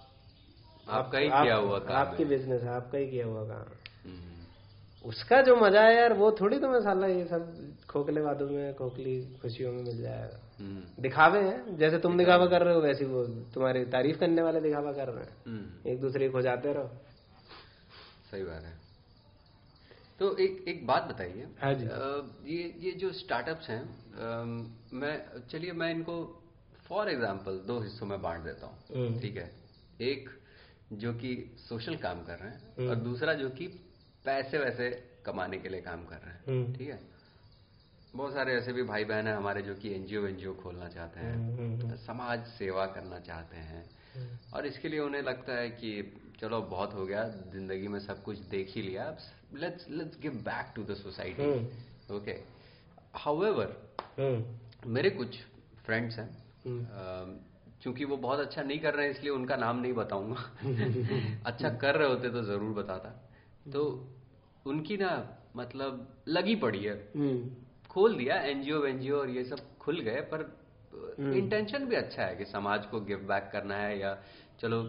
आपका ही आप- किया हुआ काम आपकी है। बिज़नेस है आपका ही किया हुआ काम हम्म, उसका जो मज़ा है यार वो थोड़ी तुम्हें साला ये सब खोखले वादों में खोखली खुशियों में मिल जाएगा। हम्म, दिखावे हैं। जैसे तुम दिखावा कर रहे हो वैसे वो तुम्हारी तारीफ़ करने वाले दिखावा कर रहे हैं। हम्म, एक दूसरे को जाते रहो। सही बात है। तो एक एक बात बताइए। हाँ जी। ये ये जो स्टार्टअप्स हैं मैं चलिए मैं इनको फॉर एग्जांपल दो हिस्सों में बांट देता हूँ। हम्म। ठीक है? एक जो कि सोशल काम कर रहे हैं हम्म। और दूसरा जो कि पैसे वैसे कमाने के लिए काम कर रहे हैं। हम्म। ठीक है? बहुत सारे ऐसे भी भाई बहन हैं हमारे जो कि एनजीओ एनजीओ खोलना चाहते हम्म, हम्म, हैं समाज सेवा करना चाहते हैं। और इसके लिए उन्हें लगता है कि चलो बहुत हो गया ज़िंदगी में सब कुछ देख ही लिया let's let's give back to the society hmm. Okay however hmm. मेरे कुछ फ्रेंड्स हैं हम्म। चूँकि वो बहुत अच्छा नहीं कर रहे हैं इसलिए उनका नाम नहीं बताऊँगा। अच्छा कर रहे होते तो ज़रूर बताता। तो उनकी ना मतलब लगी पड़ी है। हम्म। खोल दिया एनजीओ वेनजीओ और ये सब खुल गए पर इंटेंशन भी अच्छा है कि समाज को गिव बैक करना है या चलो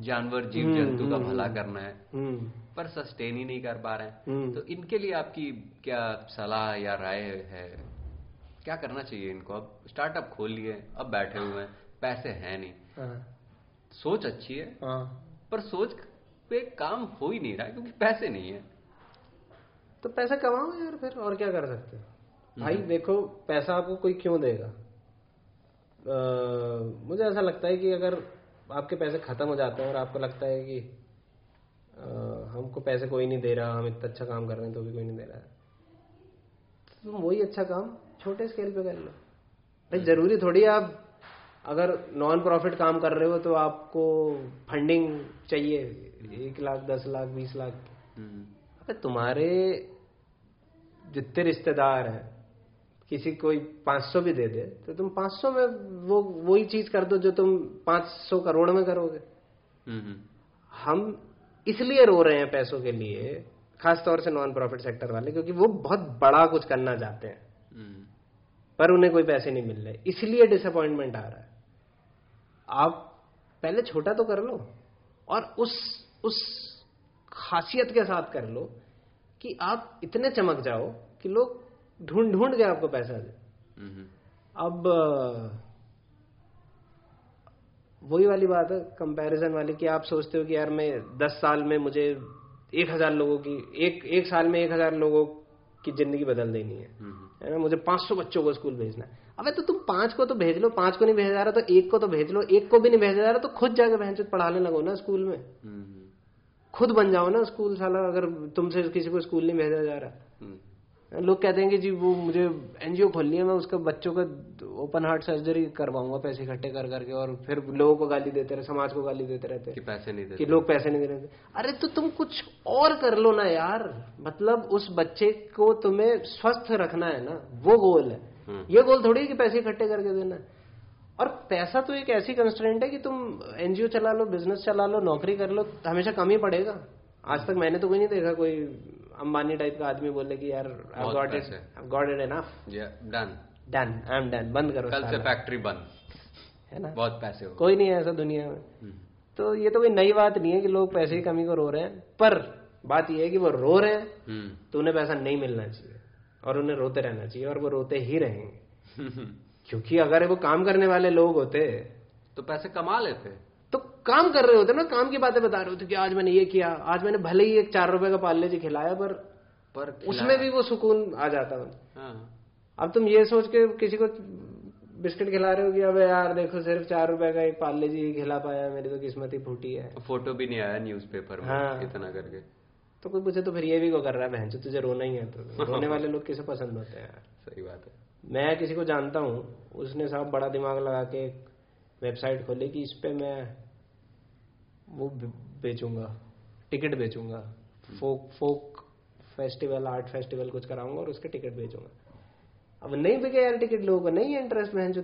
जानवर जीव जंतु का भला करना है हम्म। पर सस्टेन ही नहीं कर पा रहे हैं। हम्म। तो इनके लिए आपकी क्या सलाह या राय है? क्या करना चाहिए इनको? अब स्टार्टअप खोल लिए अब बैठे हुए हैं पैसे हैं नहीं। हाँ। सोच अच्छी है हाँ। पर सोच पे काम हो ही नहीं रहा क्योंकि पैसे नहीं है। तो पैसा कमाओ यार फिर और क्या कर सकते हो? भाई देखो पैसा आपको कोई क्यों देगा? अ, मुझे ऐसा लगता है कि अगर आपके पैसे खत्म हो जाते हैं और आपको लगता है कि अ, हमको पैसे कोई नहीं दे रहा हम इतना अच्छा काम कर रहे हैं तो भी कोई नहीं दे रहा है। तो तुम वही अच्छा काम छोटे स्केल पे कर लो। भाई ज़रूरी थोड़ी आप अगर नॉन प्रॉफिट काम कर रहे हो तो आपको फंडिंग चाहिए एक लाख दस लाख बीस लाख। हम्म, तुम्हारे जितने रिश्तेदार हैं किसी कोई 500 भी दे दे तो तुम 500 में वो वही चीज़ कर दो जो तुम 500 करोड़ में करोगे। हम इसलिए रो रहे हैं पैसों के लिए खास तौर से नॉन प्रॉफिट सेक्टर वाले क्योंकि वो बहुत बड़ा कुछ करना चाहते हैं। हम्म, पर उन्हें कोई पैसे नहीं मिल रहे इसलिए डिसअपॉइंटमेंट आ रहा है। आप पहले छोटा तो कर लो और उस उस खासियत के साथ कर लो कि आप इतने चमक जाओ कि लोग ढूंढ ढूंढ के आपको पैसा दे। अब वही वाली बात है कंपैरिजन वाली कि आप सोचते हो कि यार मैं दस साल में मुझे एक हज़ार लोगों की एक एक साल में एक हज़ार लोगों की ज़िंदगी बदल देनी है। ना? मुझे 500 बच्चों को स्कूल भेजना है। अबे तो तुम पाँच को तो भेज लो पाँच को नहीं भेजा जा रहा तो एक को तो भेज लो एक को भी नहीं भेजा जा रहा तो खुद जाके बहन पढ़ाने लगो ना स्कूल में। खुद बन जाओ ना स्कूल साला अगर तुमसे किसी को स्कूल नहीं भेजा जा रहा। हम्म, लोग कहते हैं कि जी वो मुझे एनजीओ खोलनी है मैं उसका बच्चों का ओपन हार्ट सर्जरी करवाऊँगा पैसे इकट्ठे कर करके और फिर लोगों को गाली देते रहे समाज को गाली देते रहते। कि पैसे नहीं देते। कि लोग पैसे नहीं दे रहे अरे तो तुम कुछ और कर लो ना यार। मतलब उस बच्चे को तुम्हें स्वस्थ रखना है ना वो गोल है। हम्म। ये गोल थोड़ी है कि पैसे इकट्ठे करके देना है। और पैसा तो एक ऐसी कंस्ट्रेंट है कि तुम एनजीओ चला लो बिज़नेस चला लो नौकरी कर लो हमेशा कम ही पड़ेगा। आज तक मैंने तो कोई नहीं देखा कोई अंबानी टाइप का आदमी बोले कि यार गॉट इट पैसे। Got it enough done done I am done बंद करो कल से फैक्ट्री बंद। है ना? बहुत पैसे हो कोई नहीं है ऐसा दुनिया में। हम्म, तो ये तो कोई नई बात नहीं है कि लोग पैसे की कमी को रो रहे हैं। पर बात यह है कि वो रो रहे हैं हम्म, तो उन्हें पैसा नहीं मिलना चाहिए। और उन्हें रोते रहना चाहिए और वो रोते ही रहेंगे। क्योंकि अगर वो काम करने वाले लोग होते तो पैसे कमा लेते। तो काम कर रहे होते ना काम की बातें बता रहे होते कि आज मैंने ये किया आज मैंने भले ही एक चार रुपए का पार्ले जी खिलाया पर पर उसमें भी वो सुकून आ जाता। है। हाँ, अब तुम ये सोच के किसी को बिस्किट खिला रहे हो कि अब यार देखो सिर्फ़ चार रुपए का एक पार्ले जी खिला पाया मेरी तो किस्मत ही फूटी है। फ़ोटो भी नहीं आया न्यूज़पेपर में हाँ। इतना करके। तो कोई पूछे तो फिर ये भी को कर रहा है बहन? तुझे रोना ही है तो रोने वाले लोग किसे पसंद होते हैं? यार सही बात है। मैं किसी को जानता हूँ उसने साहब बड़ा दिमाग लगा के एक वेबसाइट खोली कि इस पे मैं वो बेचूँगा ticket बेचूँगा folk folk festival art festival कुछ कराऊँगा और उसके टिकट बेचूँगा। अब नहीं बिके यार टिकट लोगों को नहीं है इंटरेस्ट में जो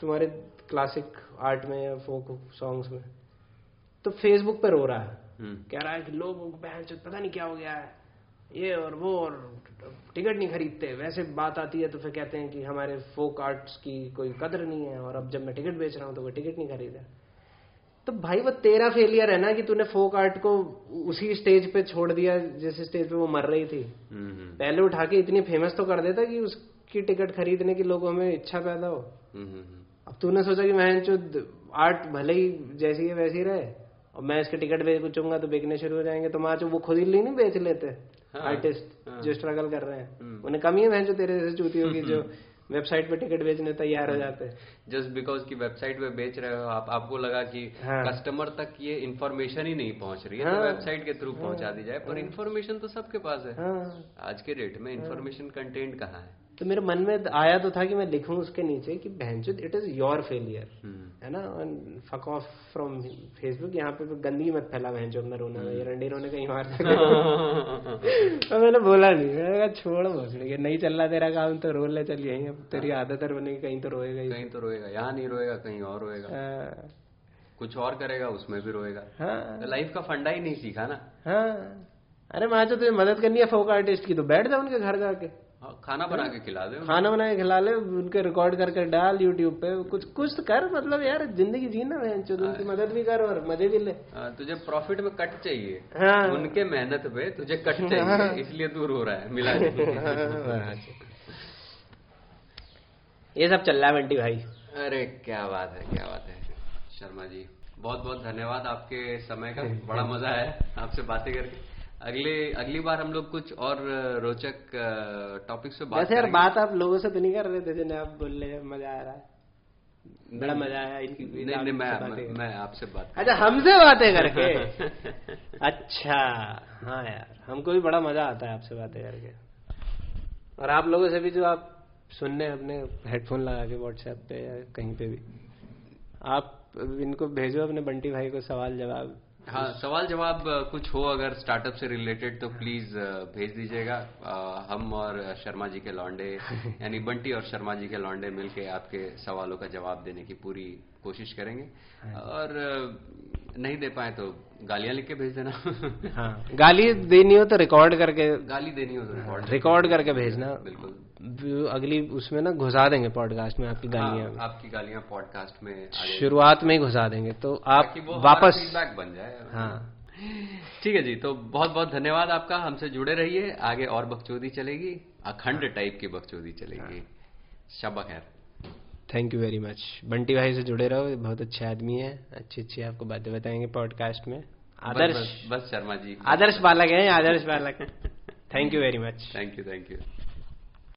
तुम्हारे क्लासिक आर्ट में या फोक सॉन्ग्स में। तो फेसबुक पर रो रहा है। हम्म, कह रहा है कि लोगों को पता नहीं क्या हो गया है। ये और वो और टिकट नहीं खरीदते। वैसे बात आती है तो फिर कहते हैं कि हमारे फोक आर्ट्स की कोई कदर नहीं है और अब जब मैं टिकट बेच रहा हूँ तो वो टिकट नहीं खरीदा। तो भाई वो तेरा फेलियर है ना कि तूने फोक आर्ट को उसी स्टेज पे छोड़ दिया जिस स्टेज पे वो मर रही थी। पहले उठा के इतनी फ़ेमस तो कर देता कि उसकी टिकट खरीदने की लोगों में इच्छा पैदा हो। अब तूने सोचा कि मैं जो आर्ट भले ही जैसी है वैसी रहे और मैं इसके टिकट बेच बेचूँगा तो बेचने शुरू हो जाएँगे तो मैं जो वो खुद ही नहीं बेच लेते। हाँ, आर्टिस्ट हाँ। जो स्ट्रगल कर रहे हैं हम्म। उन्हें कमी है जो तेरे जैसे चूतियों की जो वेबसाइट पे टिकट बेचने तैयार हो जाते हैं जस्ट बिकॉज़ की वेबसाइट पे बेच रहे हो आप आपको लगा कि हाँ। कस्टमर तक ये इन्फॉर्मेशन ही नहीं पहुँच रही है हाँ। तो हाँ। वेबसाइट के थ्रू हाँ। पहुँचा दी जाए पर इन्फॉर्मेशन तो सबके पास है हाँ आज के डेट में इन्फॉर्मेशन कंटेंट कहाँ है तो मेरे मन में आया तो था कि मैं लिखूं उसके नीचे कि बहनचोद it is your failure hmm. है ना? फक ऑफ़ फ्रॉम फेसबुक यहाँ पे गंदगी मत फैला बहनचोद मैं रोना ये रंडी रोने कहीं और तो मैंने बोला नहीं मैंने कहा छोड़ भोसड़ी नहीं चल रहा तेरा काम तो रो ले चल यहीं अब तेरी आदत है बनेगी कहीं तो रोएगा ही। कहीं तो रोएगा यहाँ नहीं रोएगा कहीं और रोएगा। हाँ, कुछ और करेगा उसमें भी रोएगा। हाँ। तो लाइफ का फंडा ही नहीं सीखा ना। हाँ। अरे माँ जो तुझे मदद करनी है फोक आर्टिस्ट की तो बैठ जा उनके घर जाके। हाँ, खाना बना के खिला दे। खाना बना के खिला ले उनके रिकॉर्ड करके डाल यूट्यूब पे कुछ कुछ तो कर मतलब यार ज़िंदगी जीना बहनचोद उनकी मदद भी कर और मज़े भी ले। हाँ, तुझे प्रॉफिट में कट चाहिए। हाँ। उनके मेहनत पे तुझे कट चाहिए हाँ। इसलिए दूर हो रहा है मिला ये सब चल रहा है बंटी भाई। अरे क्या बात है क्या बात है। शर्मा जी बहुत बहुत धन्यवाद आपके समय का बड़ा मज़ा है आपसे बातें करके। अगले अगली बार हम लोग कुछ और रोचक टॉपिक्स पे बात यार बात आप लोगों से तो नहीं कर रहे थे जिन्हें आप बोल रहे मज़ा आ रहा है। बड़ा मज़ा आया इनकी नहीं नहीं मैं मैं आपसे बात अच्छा हमसे बातें करके? अच्छा हाँ यार हमको भी बड़ा मज़ा आता है आपसे बातें करके। और आप लोगों से भी जो आप सुनने अपने हेडफोन लगा के व्हाट्सएप पे या कहीं पे भी आप इनको भेजो अपने बंटी भाई को सवाल जवाब हाँ सवाल जवाब कुछ हो अगर स्टार्टअप से रिलेटेड तो प्लीज़ भेज दीजिएगा। हम और शर्मा जी के लौंडे यानी बंटी और शर्मा जी के लौंडे मिलके आपके सवालों का जवाब देने की पूरी कोशिश करेंगे। और नहीं दे पाए तो गालियाँ लिख के भेज देना। हाँ। गाली देनी हो तो रिकॉर्ड करके गाली देनी हो तो रिकॉर्ड रिकॉर्ड करके भेजना। बिल्कुल। अगली उसमें ना घुसा देंगे पॉडकास्ट में आपकी गालियाँ। हाँ, आपकी गालियाँ पॉडकास्ट में शुरुआत में ही घुसा देंगे तो आप वापस फीडबैक बन जाए। हाँ। ठीक है जी तो बहुत बहुत धन्यवाद आपका हमसे जुड़े रहिए आगे और बकचोदी चलेगी अखंड टाइप की बकचोदी चलेगी। शब खैर thank you very much Bunty भाई से जुड़े रहो बहुत अच्छे आदमी है अच्छी अच्छी आपको बातें बताएँगे पॉडकास्ट में। आदर्श बस, बस शर्मा जी। आदर्श बालक है आदर्श बालक है। Thank you very much thank you thank you